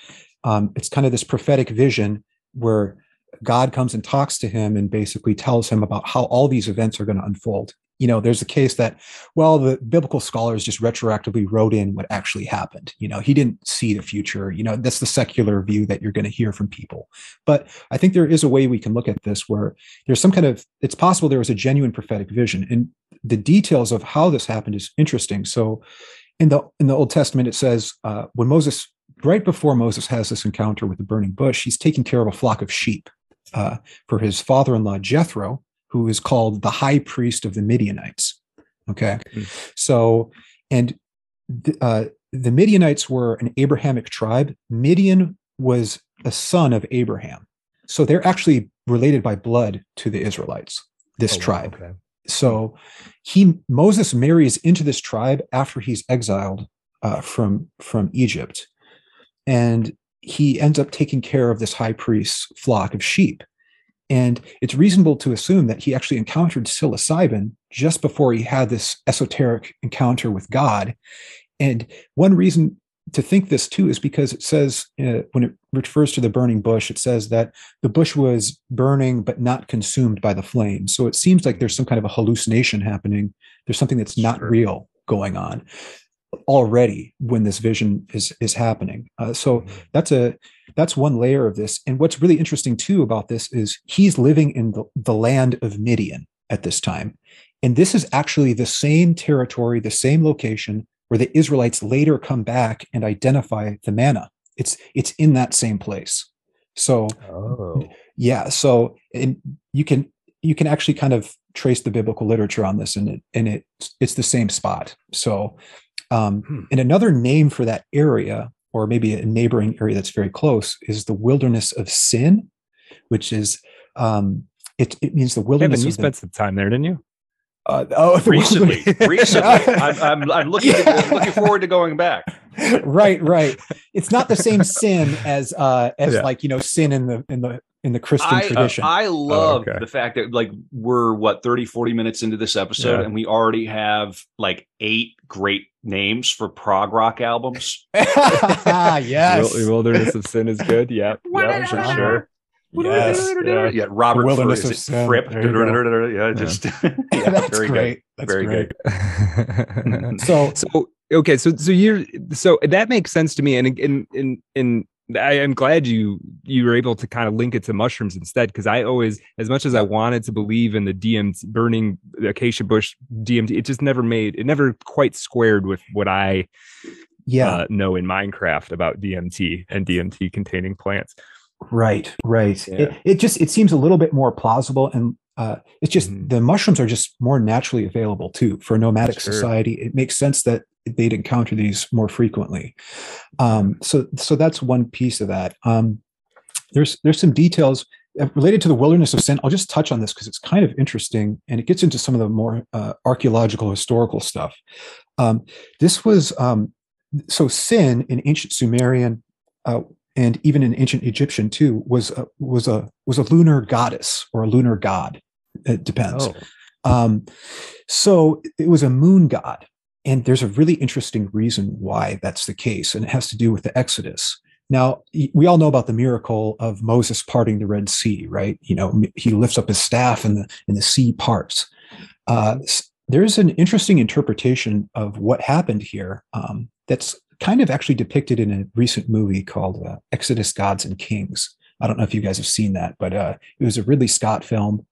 um, it's kind of this prophetic vision where God comes and talks to him and basically tells him about how all these events are going to unfold. You know, there's a case that, well, the biblical scholars just retroactively wrote in what actually happened. You know, he didn't see the future. You know, that's the secular view that you're going to hear from people. But I think there is a way we can look at this where there's some kind of, it's possible there was a genuine prophetic vision. And the details of how this happened is interesting. So in the in the Old Testament, it says uh, when Moses right before Moses has this encounter with the burning bush, he's taking care of a flock of sheep uh, for his father in law, Jethro, who is called the high priest of the Midianites. Okay. Mm-hmm. So, and th- uh, the Midianites were an Abrahamic tribe. Midian was a son of Abraham. So they're actually related by blood to the Israelites. this oh, tribe. Wow, okay. So he Moses marries into this tribe after he's exiled uh, from from Egypt, and he ends up taking care of this high priest's flock of sheep. And it's reasonable to assume that he actually encountered psilocybin just before he had this esoteric encounter with God. And one reason to think this too is because it says uh, when it refers to the burning bush, it says that the bush was burning but not consumed by the flame. So it seems like there's some kind of a hallucination happening. There's something that's not sure. real going on already when this vision is is happening. Uh, so mm-hmm. that's a that's one layer of this. And what's really interesting too about this is he's living in the, the land of Midian at this time. And this is actually the same territory, the same location where the Israelites later come back and identify the manna. It's it's in that same place. So oh. yeah, so and you can you can actually kind of trace the biblical literature on this and it and it it's the same spot. So um, hmm. and another name for that area or maybe a neighboring area that's very close is the wilderness of sin, which is um, it, it means the wilderness. Kevin, you spent the, some time there, didn't you? Uh, oh, recently, recently, I'm, I'm, I'm looking yeah. looking forward to going back. Right, right. It's not the same sin as uh as yeah. like you know sin in the in the in the Christian I, tradition. Uh, I love oh, okay. the fact that like we're what 30 40 minutes into this episode yeah. and we already have like eight great names for prog rock albums. yes. Wilderness of Sin is good. Yeah. Yeah, for sure. Yes. Yeah. yeah. Robert Wilderness Fr- of Sin. Fripp. Yeah, just yeah. That's very great. Good. That's very great. good. so so okay, so so you're so that makes sense to me. And in in in I am glad you you were able to kind of link it to mushrooms instead because I always, as much as I wanted to believe in the DMT burning the acacia bush DMT, it just never made it never quite squared with what I yeah uh, know in Minecraft about DMT and DMT containing plants. Right, right. Yeah. It, it just it seems a little bit more plausible, and uh, it's just mm-hmm. the mushrooms are just more naturally available too for a nomadic sure. society. It makes sense that they'd encounter these more frequently. Um, so, so that's one piece of that. Um, there's there's some details uh, related to the wilderness of sin. I'll just touch on this because it's kind of interesting and it gets into some of the more uh, archaeological historical stuff. Um, this was um, so sin in ancient Sumerian uh, and even in ancient Egyptian too was a, was a was a lunar goddess or a lunar god. It depends. Oh. Um, so it was a moon god, and there's a really interesting reason why that's the case, and it has to do with the Exodus. Now, we all know about the miracle of Moses parting the Red Sea, right? You know, he lifts up his staff and the and the sea parts. Uh, there's an interesting interpretation of what happened here um, that's kind of actually depicted in a recent movie called uh, Exodus Gods and Kings. I don't know if you guys have seen that, but uh, it was a Ridley Scott film,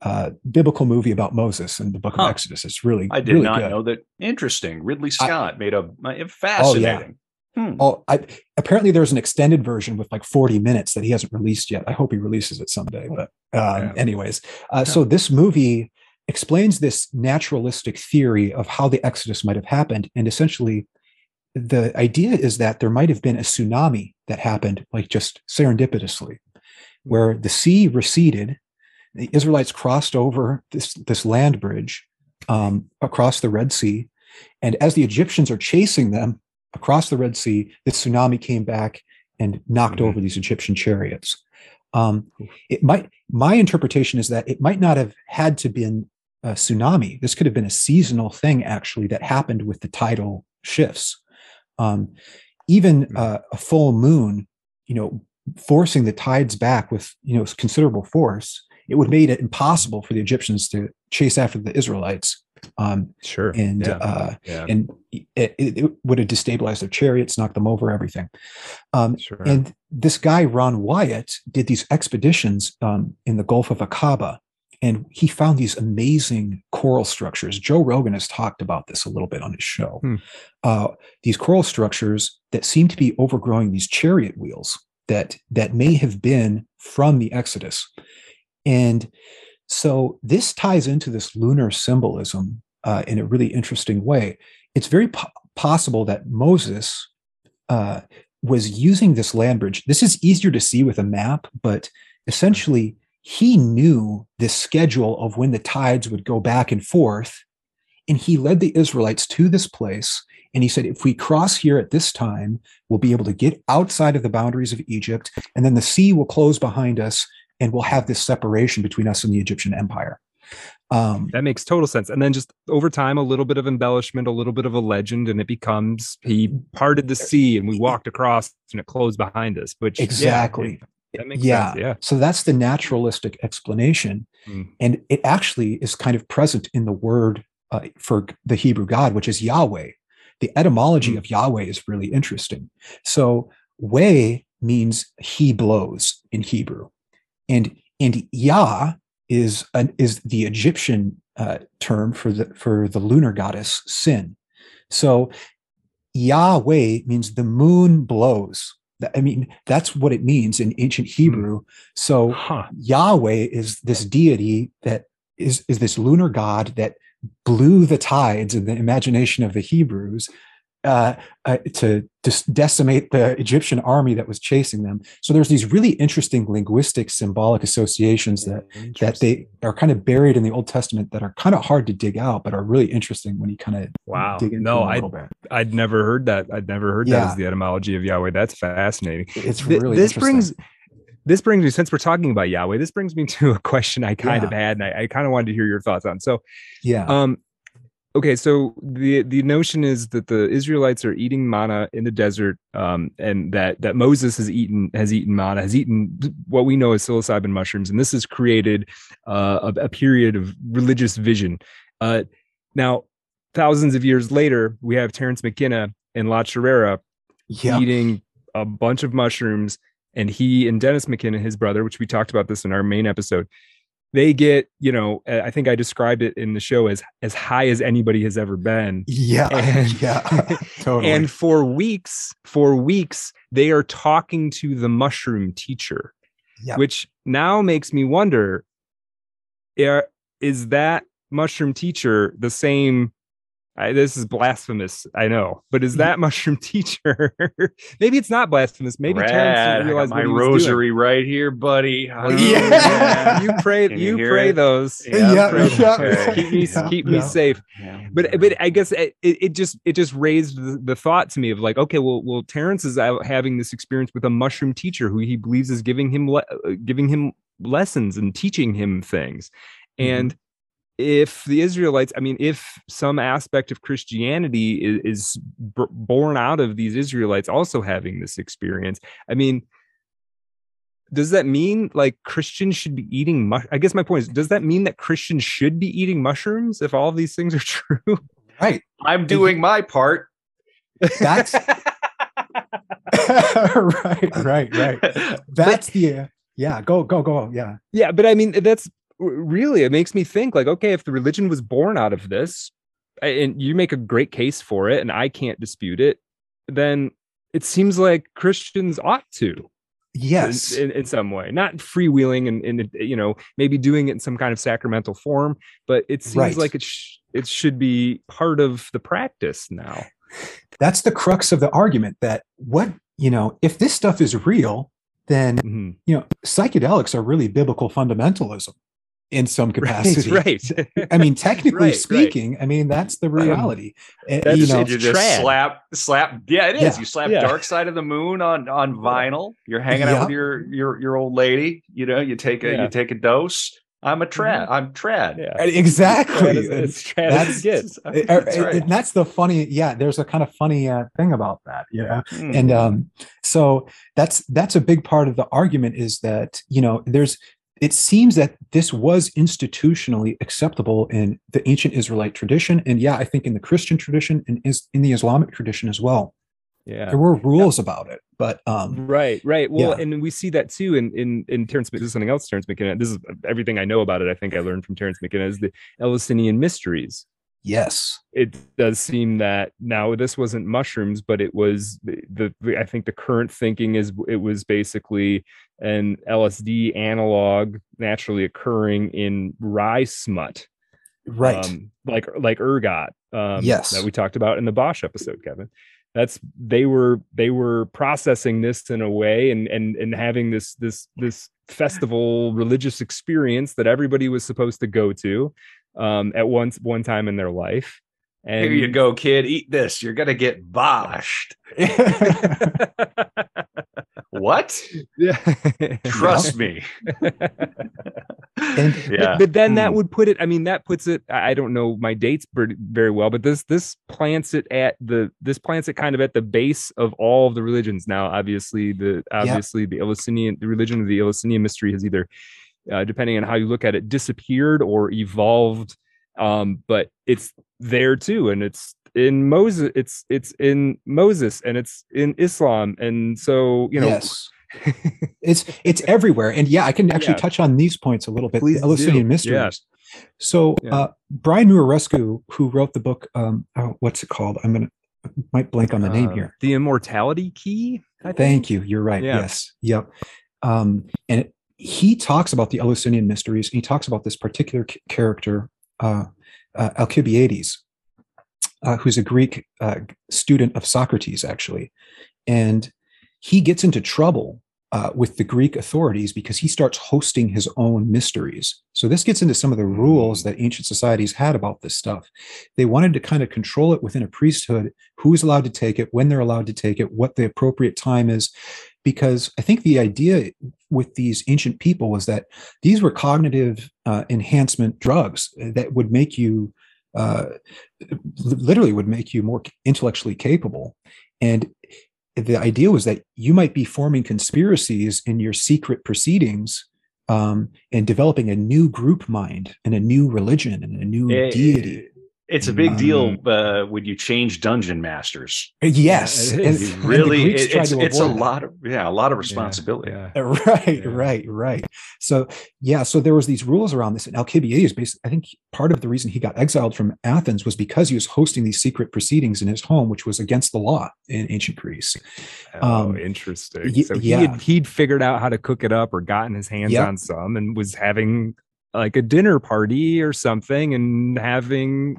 uh, biblical movie about Moses and the Book huh. of Exodus. It's really I did really not good. know that. Interesting. Ridley Scott I, made a fascinating. Oh, yeah. Hmm. oh I, apparently there's an extended version with like 40 minutes that he hasn't released yet. I hope he releases it someday. But um, yeah. anyways, uh, yeah. so this movie explains this naturalistic theory of how the Exodus might have happened, and essentially the idea is that there might have been a tsunami that happened like just serendipitously where the sea receded the israelites crossed over this, this land bridge um, across the red sea and as the egyptians are chasing them across the red sea the tsunami came back and knocked mm-hmm. over these egyptian chariots. Um, it might my interpretation is that it might not have had to been a tsunami. This could have been a seasonal thing actually that happened with the tidal shifts um, even hmm. uh, a full moon, you know, forcing the tides back with you know considerable force, it would have made it impossible for the Egyptians to chase after the Israelites. Um, sure, and yeah. Uh, yeah. and it, it, would have destabilized their chariots, knocked them over, everything. Um, sure. And this guy Ron Wyatt did these expeditions um, in the Gulf of Aqaba, and he found these amazing coral structures. Joe Rogan has talked about this a little bit on his show. Hmm. Uh, these coral structures that seem to be overgrowing these chariot wheels that that may have been from the Exodus, and so this ties into this lunar symbolism uh, in a really interesting way. It's very po- possible that Moses uh, was using this land bridge. This is easier to see with a map, but essentially he knew the schedule of when the tides would go back and forth. And he led the Israelites to this place. And he said, if we cross here at this time, we'll be able to get outside of the boundaries of Egypt. And then the sea will close behind us and we'll have this separation between us and the Egyptian empire. Um, that makes total sense. And then just over time, a little bit of embellishment, a little bit of a legend, and it becomes he parted the sea and we walked across and it closed behind us. Which exactly. Yeah, that makes yeah. sense. Yeah. So that's the naturalistic explanation. Mm. And it actually is kind of present in the word uh, for the Hebrew God, which is Yahweh. The etymology mm. of Yahweh is really interesting. So, way means he blows in Hebrew. And and Yah is an, is the Egyptian uh, term for the for the lunar goddess Sin. So Yahweh means the moon blows. I mean, that's what it means in ancient hmm. Hebrew. So huh. Yahweh is this deity that is, is this lunar god that blew the tides in the imagination of the Hebrews uh, uh, to just decimate the Egyptian army that was chasing them. So there's these really interesting linguistic symbolic associations that that they are kind of buried in the Old Testament that are kind of hard to dig out, but are really interesting when you kind of wow. dig into no, little I'd, never heard that. I'd never heard yeah. that as the etymology of Yahweh. That's fascinating. It's really this brings this brings me since we're talking about Yahweh, this brings me to a question I kind yeah. of had, and I, I kind of wanted to hear your thoughts on. So, yeah, um, okay so the the notion is that the israelites are eating manna in the desert um, and that that moses has eaten has eaten manna has eaten what we know as psilocybin mushrooms and this has created uh, a, a, period of religious vision uh, now thousands of years later we have terence mckenna and la Chorrera yeah. eating a bunch of mushrooms and he and dennis mckenna his brother which we talked about this in our main episode they get you know i think i described it in the show as as high as anybody has ever been yeah and, yeah totally and for weeks for weeks they are talking to the mushroom teacher yep. which now makes me wonder eh, is that mushroom teacher the same I, this is blasphemous, I know, but is that mushroom teacher? maybe it's not blasphemous. Maybe Rad, Terence realize my rosary doing. right here, buddy. Oh, yeah. you pray, Can you, you pray it? those. Yeah, yeah, pray yeah. keep me, yeah, keep me safe. But but I guess it, it just it just raised the, the, thought to me of like, okay, well, well, Terence is out having this experience with a mushroom teacher who he believes is giving him le- uh, giving him lessons and teaching him things, mm-hmm. and if the Israelites, I mean, if some aspect of Christianity is, is b- born out of these Israelites also having this experience, I mean, does that mean like Christians should be eating? Mu- I guess my point is, does that mean that Christians should be eating mushrooms if all of these things are true? Right. I'm doing my part. That's right, right, right. That's but, the yeah. Go, go, go. Yeah, yeah. But I mean, that's really it makes me think like okay if the religion was born out of this and you make a great case for it and i can't dispute it then it seems like christians ought to yes in, in, in some way not freewheeling and, and you know maybe doing it in some kind of sacramental form but it seems right. like it, sh- it should be part of the practice now that's the crux of the argument that what you know if this stuff is real then mm-hmm. you know psychedelics are really biblical fundamentalism in some capacity. Right. right. I mean, technically right, speaking, right. I mean that's the reality. Um, that's you know, you just trad. slap, slap. Yeah, it is. Yeah. You slap yeah. Dark Side of the Moon on on vinyl. You're hanging out with your your your old lady. You know, you take a yeah. you take a dose. I'm a trad. Mm-hmm. I'm trad. Yeah. Exactly. it's trad that's, that's, that's, right. that's the funny. Yeah, there's a kind of funny uh, thing about that. Yeah, know, mm. and um, so that's that's a big part of the argument is that you know there's it seems that this was institutionally acceptable in the ancient Israelite tradition. And yeah, I think in the Christian tradition and is in the Islamic tradition as well. Yeah. There were rules yeah. about it, but um right, right. Well, yeah. and we see that too in in in Terence this is something else Terence McKenna. This is everything I know about it. I think I learned from Terence McKenna is the Eleusinian mysteries. Yes. It does seem that now this wasn't mushrooms, but it was the, the, I think the current thinking is it was basically an LSD analog naturally occurring in rye smut. Right. Um, like like ergot. Um, yes. that we talked about in the Bosch episode, Kevin. that's they were they were processing this in a way and and and having this this this festival religious experience that everybody was supposed to go to um, at once one time in their life. And here you go, kid. Eat this. You're gonna get boshed. what? Yeah. Trust me. and, yeah. But, but, then that hmm. would put it. I mean, that puts it. I don't know my dates very well, but this this plants it at the this plants it kind of at the base of all of the religions. Now, obviously, the obviously the Eleusinian the religion of the Eleusinian mystery has either, uh, depending on how you look at it, disappeared or evolved. Um, but it's there too, and it's in Moses. It's it's in Moses, and it's in Islam, and so you know. Yes it's it's everywhere. And yeah, I can actually yeah. touch on these points a little bit. Please the Eleusinian mysteries. Yeah. So yeah. uh, Brian Muraresku, who wrote the book, um, oh, what's it called? I'm gonna might blank on the uh, name here. The Immortality Key. Thank you. You're right. Yeah. Yes. Yep. Um, and it, he talks about the Eleusinian mysteries. he talks about this particular c- character, uh, uh, Alcibiades, uh, who's a Greek uh, student of Socrates, actually, and he gets into trouble uh, with the Greek authorities because he starts hosting his own mysteries. So this gets into some of the rules that ancient societies had about this stuff. They wanted to kind of control it within a priesthood, who's allowed to take it, when they're allowed to take it, what the appropriate time is. Because I think the idea with these ancient people was that these were cognitive uh, enhancement drugs that would make you uh, literally would make you more intellectually capable. And the idea was that you might be forming conspiracies in your secret proceedings um, and developing a new group mind and a new religion and a new it, deity. It's a big um, deal uh, when you change dungeon masters. Yes, and, really, it, it's, it's a lot of yeah, a lot of responsibility. Yeah, yeah. Right, yeah. right, right. So yeah, so there was these rules around this, and Alcibiades, basically, I think part of the reason he got exiled from Athens was because he was hosting these secret proceedings in his home, which was against the law in ancient Greece. Oh, um, interesting. Y- so he yeah. he'd figured out how to cook it up or gotten his hands yep. on some, and was having like a dinner party or something and having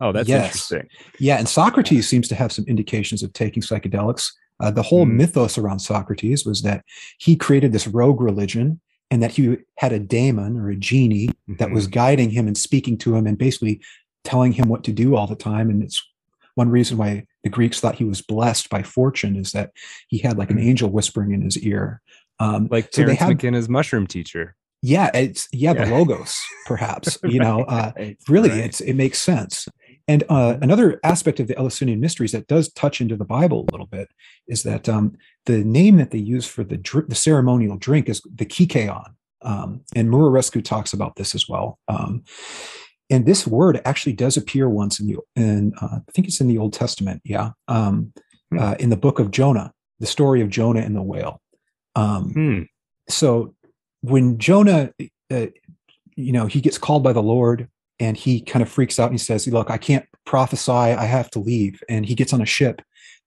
oh that's yes. interesting yeah and socrates seems to have some indications of taking psychedelics uh, the whole mm. mythos around socrates was that he created this rogue religion and that he had a daemon or a genie mm-hmm. that was mm-hmm. guiding him and speaking to him and basically telling him what to do all the time and it's one reason why the greeks thought he was blessed by fortune is that he had like an mm. angel whispering in his ear um, like Terence so had, McKenna's mushroom teacher yeah it's yeah, yeah. the logos perhaps you know uh, really right. it's it makes sense and uh, mm-hmm. another aspect of the Eleusinian mysteries that does touch into the Bible a little bit is that um, the name that they use for the dr- the ceremonial drink is the kykeon, um, and Muraresku talks about this as well. Um, and this word actually does appear once in the in uh, I think it's in the Old Testament, yeah, um, hmm. uh, in the book of Jonah, the story of Jonah and the whale. Um, hmm. So when Jonah, uh, you know, he gets called by the Lord and he kind of freaks out and he says, Look, I can't prophesy. I have to leave. And he gets on a ship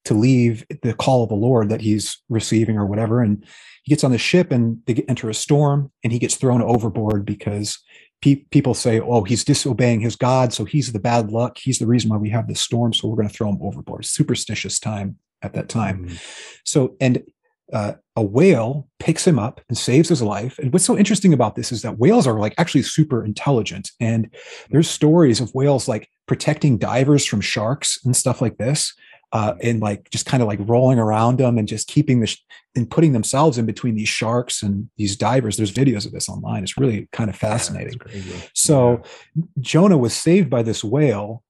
to leave the call of the Lord that he's receiving or whatever. And he gets on the ship and they enter a storm and he gets thrown overboard because pe- people say, Oh, he's disobeying his God. So he's the bad luck. He's the reason why we have this storm. So we're going to throw him overboard. Superstitious time at that time. Mm-hmm. So, and uh, a whale picks him up and saves his life. And what's so interesting about this is that whales are like actually super intelligent. And there's stories of whales like protecting divers from sharks and stuff like this. Uh, and like just kind of like rolling around them and just keeping the sh- and putting themselves in between these sharks and these divers. There's videos of this online. It's really kind of fascinating. Yeah, so yeah. Jonah was saved by this whale,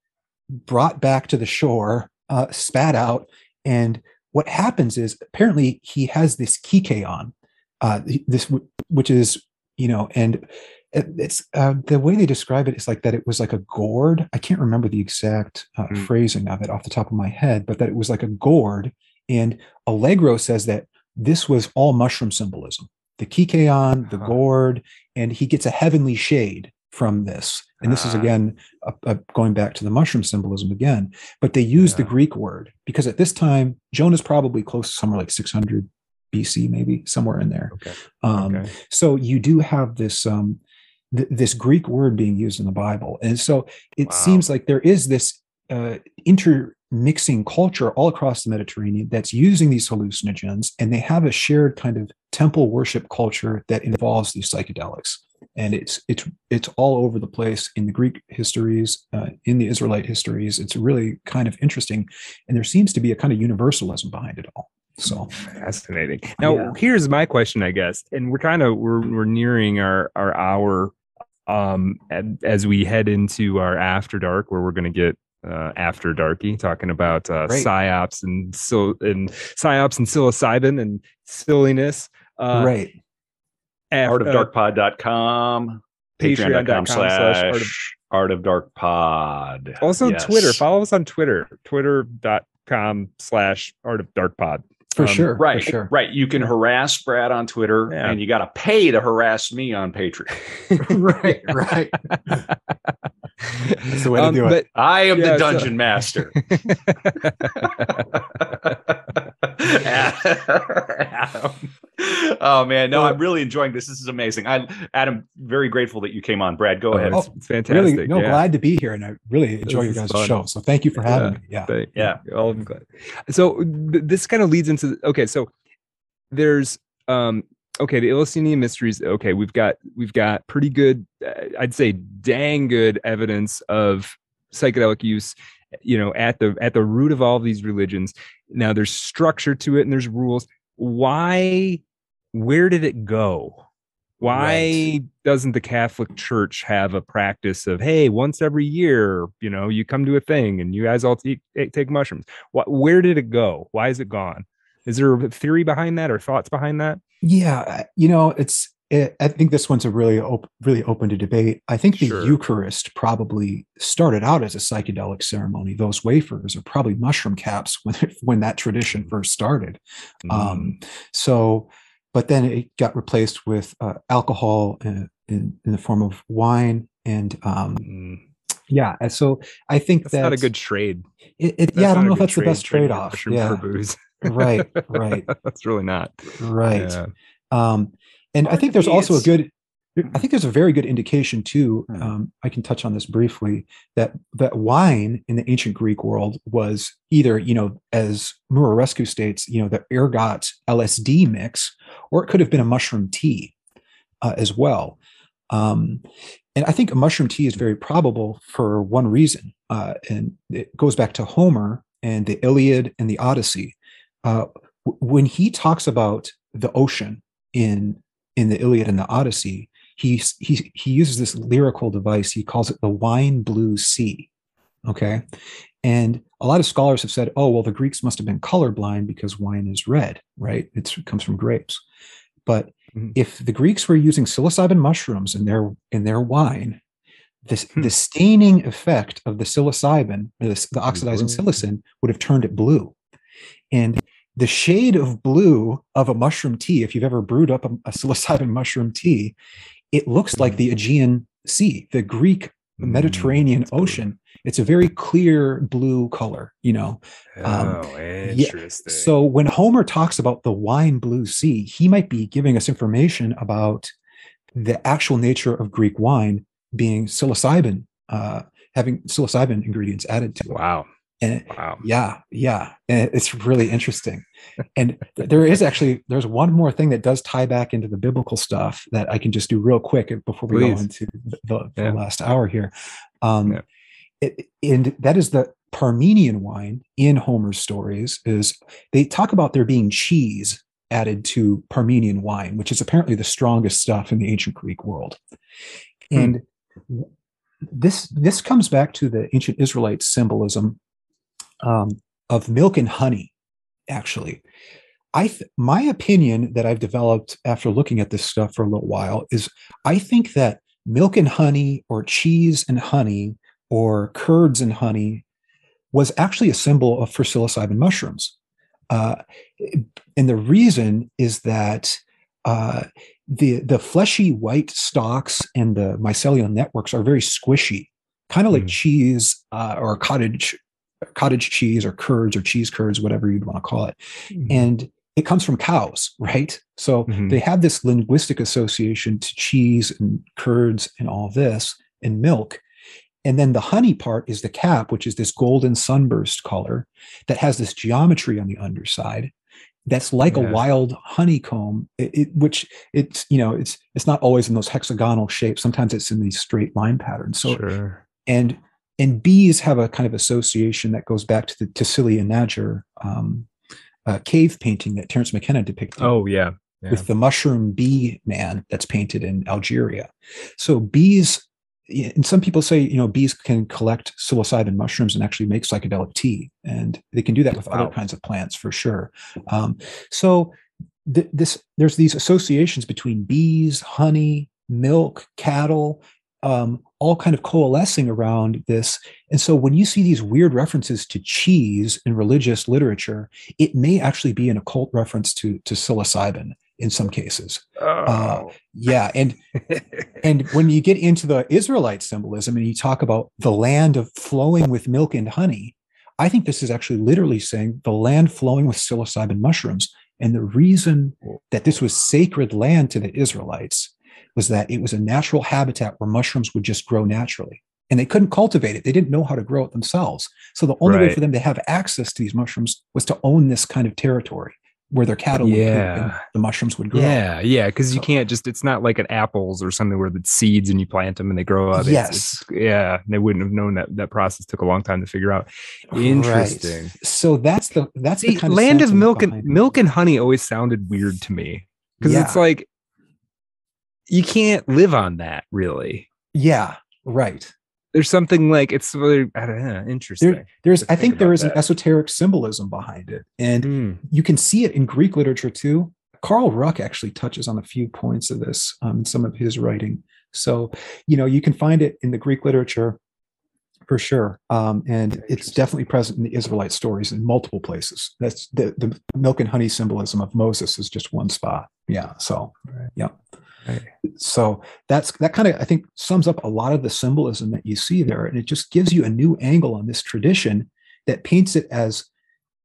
brought back to the shore, uh, spat out, and what happens is apparently he has this kykeon, uh, this which is you know, and it's uh, the way they describe it is like that it was like a gourd. I can't remember the exact uh, mm. phrasing of it off the top of my head, but that it was like a gourd. And Allegro says that this was all mushroom symbolism. The kykeon, the huh. gourd, and he gets a heavenly shade from this. And this is ah. again going back to the mushroom symbolism again. But they use yeah. the Greek word because at this time Jonah is probably close to somewhere like 600 BC, maybe somewhere in there. Okay. Um, okay. So you do have this um, th- this Greek word being used in the Bible, and so it wow. seems like there is this uh, inter mixing culture all across the Mediterranean that's using these hallucinogens, and they have a shared kind of temple worship culture that involves these psychedelics. And it's it's it's all over the place in the Greek histories, uh, in the Israelite histories. It's really kind of interesting, and there seems to be a kind of universalism behind it all. So fascinating. Now, yeah. here's my question, I guess, and we're kind of we're we're nearing our our hour um as we head into our after dark where we're going to get uh, after darky talking about uh, psyops and so and psyops and psilocybin and silliness. Uh, right. Af- artofdarkpod.com, patreon.com slash art of dark pod. Also yes. Twitter. Follow us on Twitter, twitter.com slash art of dark pod. For um, sure. Right. For sure. Right. You can harass Brad on Twitter yeah. and you got to pay to harass me on Patreon. right. Right. That's the way to um, do it. I am yeah, the dungeon so. master. Adam. Oh man, no, I'm really enjoying this. This is amazing. I, Adam, very grateful that you came on. Brad, go oh, ahead. Oh, it's fantastic. Really, no, yeah. glad to be here, and I really enjoy your guys' show. So thank you for having yeah. me. Yeah, yeah, all I'm glad. So th- this kind of leads into okay. So there's um okay the Eleusinian mysteries. Okay, we've got we've got pretty good, uh, I'd say, dang good evidence of psychedelic use you know at the at the root of all of these religions. Now there's structure to it and there's rules. Why where did it go? Why right. doesn't the catholic church have a practice of hey once every year you know you come to a thing and you guys all take, eh, take mushrooms? What, where did it go? Why is it gone? Is there a theory behind that or thoughts behind that? Yeah you know it's it, I think this one's a really op- really open to debate. I think the sure. Eucharist probably started out as a psychedelic ceremony. Those wafers are probably mushroom caps when when that tradition first started. Mm. Um, so, but then it got replaced with uh, alcohol in, in, in, the form of wine and um, mm. yeah. So I think that's, that's not a good trade. It, it, yeah, I don't know if that's the best trade off. Yeah. right, right. that's really not right. Yeah. Um, and I think there's also a good, I think there's a very good indication too. Hmm. Um, I can touch on this briefly that that wine in the ancient Greek world was either, you know, as Muraresku states, you know, the ergot LSD mix, or it could have been a mushroom tea uh, as well. Um, and I think a mushroom tea is very probable for one reason, uh, and it goes back to Homer and the Iliad and the Odyssey. Uh, when he talks about the ocean in in the Iliad and the Odyssey, he, he, he uses this lyrical device. He calls it the wine blue sea. Okay. And a lot of scholars have said, oh, well, the Greeks must have been colorblind because wine is red, right? It's, it comes from grapes. But mm-hmm. if the Greeks were using psilocybin mushrooms in their in their wine, this, hmm. the staining effect of the psilocybin, the, the oxidizing mm-hmm. psilocin, would have turned it blue. And the shade of blue of a mushroom tea, if you've ever brewed up a, a psilocybin mushroom tea, it looks like the Aegean Sea, the Greek mm, Mediterranean mm, Ocean. It's a very clear blue color, you know. Um, oh, interesting. Yeah. So when Homer talks about the wine blue sea, he might be giving us information about the actual nature of Greek wine being psilocybin, uh, having psilocybin ingredients added to it. Wow. And wow. yeah, yeah, and it's really interesting. and there is actually there's one more thing that does tie back into the biblical stuff that I can just do real quick before we Please. go into the, the yeah. last hour here. Um, yeah. it, and that is the Parmenian wine in Homer's stories. Is they talk about there being cheese added to Parmenian wine, which is apparently the strongest stuff in the ancient Greek world, hmm. and this this comes back to the ancient Israelite symbolism um, of milk and honey, actually. I th- my opinion that I've developed after looking at this stuff for a little while is I think that milk and honey or cheese and honey or curds and honey was actually a symbol of for psilocybin mushrooms. Uh, and the reason is that uh, the the fleshy white stalks and the mycelial networks are very squishy, kind of mm. like cheese uh, or cottage cottage cheese or curds or cheese curds, whatever you'd want to call it. Mm-hmm. And it comes from cows, right? So mm-hmm. they have this linguistic association to cheese and curds and all this and milk. and then the honey part is the cap, which is this golden sunburst color that has this geometry on the underside that's like yeah. a wild honeycomb it, it, which it's you know it's it's not always in those hexagonal shapes sometimes it's in these straight line patterns so sure. and and bees have a kind of association that goes back to the Tassili N'Ajjer um, uh, cave painting that Terence McKenna depicted. Oh yeah. yeah. With the mushroom bee man that's painted in Algeria. So bees and some people say you know bees can collect psilocybin mushrooms and actually make psychedelic tea and they can do that with wow. other kinds of plants for sure um, so th- this there's these associations between bees honey milk cattle um, all kind of coalescing around this and so when you see these weird references to cheese in religious literature it may actually be an occult reference to to psilocybin in some cases. Uh, oh. Uh, yeah, and and when you get into the Israelite symbolism and you talk about the land of flowing with milk and honey, I think this is actually literally saying the land flowing with psilocybin mushrooms. And the reason that this was sacred land to the Israelites was that it was a natural habitat where mushrooms would just grow naturally. And they couldn't cultivate it. They didn't know how to grow it themselves. So the only right. way for them to have access to these mushrooms was to own this kind of territory where their cattle would, yeah. the mushrooms would grow. Yeah, yeah, because so, you can't just it's not like an apples or something where the seeds and you plant them and they grow up. It's, yes. It's, yeah, they wouldn't have known that that process took a long time to figure out. Interesting. Right. So that's the that's See, the kind of land of milk and milk and honey always sounded weird to me because yeah. it's like you can't live on that really. Yeah, right there's something like it's really I don't know, interesting. There, there's I think there is that. an esoteric symbolism behind it, and mm. you can see it in Greek literature too. Carl Ruck actually touches on a few points of this um, in some of his writing. So you know you can find it in the Greek literature for sure, um, and it's definitely present in the Israelite stories in multiple places. That's the the milk and honey symbolism of Moses is just one spot. Yeah. So right. yeah. So that's that kind of I think sums up a lot of the symbolism that you see there, and it just gives you a new angle on this tradition that paints it as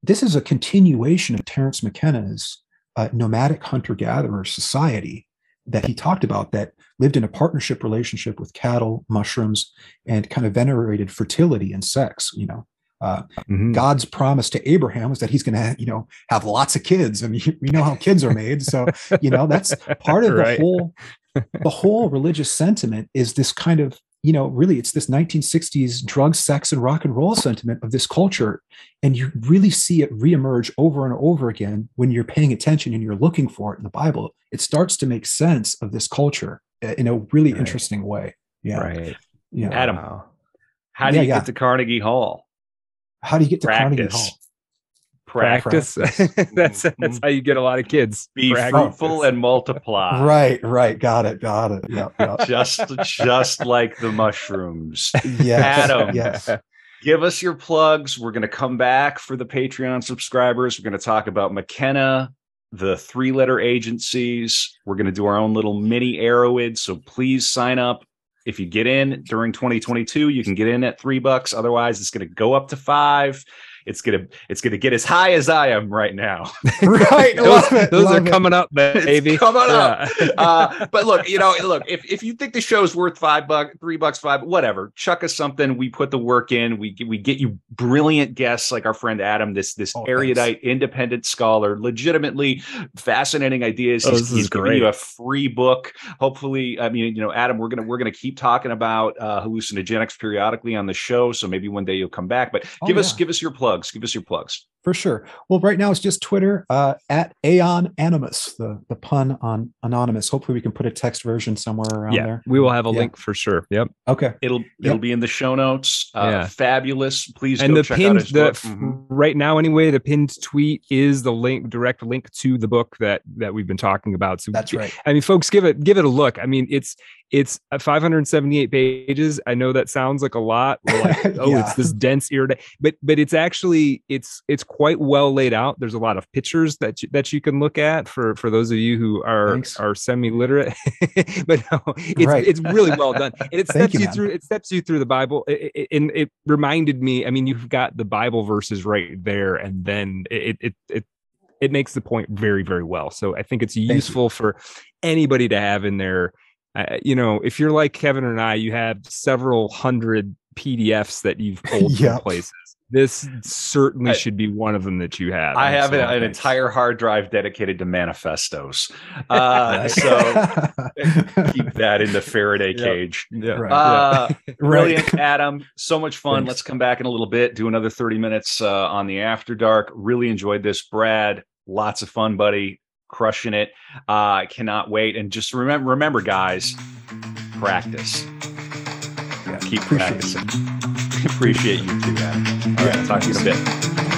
this is a continuation of Terence McKenna's uh, nomadic hunter-gatherer society that he talked about that lived in a partnership relationship with cattle, mushrooms, and kind of venerated fertility and sex. You know, uh, mm-hmm. God's promise to Abraham was that he's going to, you know, have lots of kids, and we know how kids are made. So, you know, that's part of right. the whole, the whole religious sentiment is this kind of, you know, really, it's this 1960s drug, sex, and rock and roll sentiment of this culture, and you really see it reemerge over and over again when you're paying attention and you're looking for it in the Bible. It starts to make sense of this culture uh, in a really right. interesting way. Yeah. Right. Yeah. Adam, how do yeah, you yeah. get to Carnegie Hall? How do you get to Practice. Carnegie Hall? Practice. Practice. that's that's how you get a lot of kids. Be Practice. fruitful and multiply. Right, right. Got it. Got it. Yeah. Yep. just just like the mushrooms. Yeah. Adam. Yes. Give us your plugs. We're going to come back for the Patreon subscribers. We're going to talk about McKenna, the three letter agencies. We're going to do our own little mini Erowid. So please sign up if you get in during 2022, you can get in at three bucks. Otherwise, it's going to go up to five it's gonna it's gonna get as high as I am right now. right, those, those are it. coming up, baby. It's coming yeah. up. Uh, but look, you know, look if if you think the show's worth five bucks, three bucks, five, whatever, chuck us something. We put the work in. We we get you brilliant guests like our friend Adam, this this oh, erudite, thanks. independent scholar, legitimately fascinating ideas. Oh, he's, he's giving you a free book. Hopefully, I mean, you know, Adam, we're gonna we're gonna keep talking about uh, hallucinogenics periodically on the show. So maybe one day you'll come back. But oh, give yeah. us give us your plug plugs. Give us your plugs. For sure. Well, right now it's just Twitter uh, at Aeon Animus, the, the pun on anonymous. Hopefully we can put a text version somewhere around yeah, there. We will have a yeah. link for sure. Yep. Okay. It'll it'll be in the show notes. Uh, yeah. Fabulous. Please and the pinned the mm-hmm. right now anyway. The pinned tweet is the link, direct link to the book that that we've been talking about. So that's right. I mean, folks, give it give it a look. I mean, it's it's 578 pages. I know that sounds like a lot. Like, oh, yeah. it's this dense irritating, but but it's actually it's it's quite well laid out. There's a lot of pictures that you, that you can look at for for those of you who are Thanks. are semi literate. but no, it's right. it's really well done, and it steps you, you through it steps you through the Bible. It, it, and it reminded me. I mean, you've got the Bible verses right there, and then it it it it makes the point very very well. So I think it's useful for anybody to have in their uh, you know, if you're like Kevin and I, you have several hundred PDFs that you've pulled yep. from places. This certainly I, should be one of them that you have. I have an, an, entire hard drive dedicated to manifestos. Uh, so keep that in the Faraday yep. cage. Yeah. Right. Uh, yeah. Brilliant, Adam. So much fun. Thanks. Let's come back in a little bit, do another 30 minutes uh, on the After Dark. Really enjoyed this. Brad, lots of fun, buddy. Crushing it. I uh, cannot wait. And just remember, remember, guys, practice. Yeah, keep Appreciate practicing. Appreciate you too, Adam. All right, talk to you in a bit.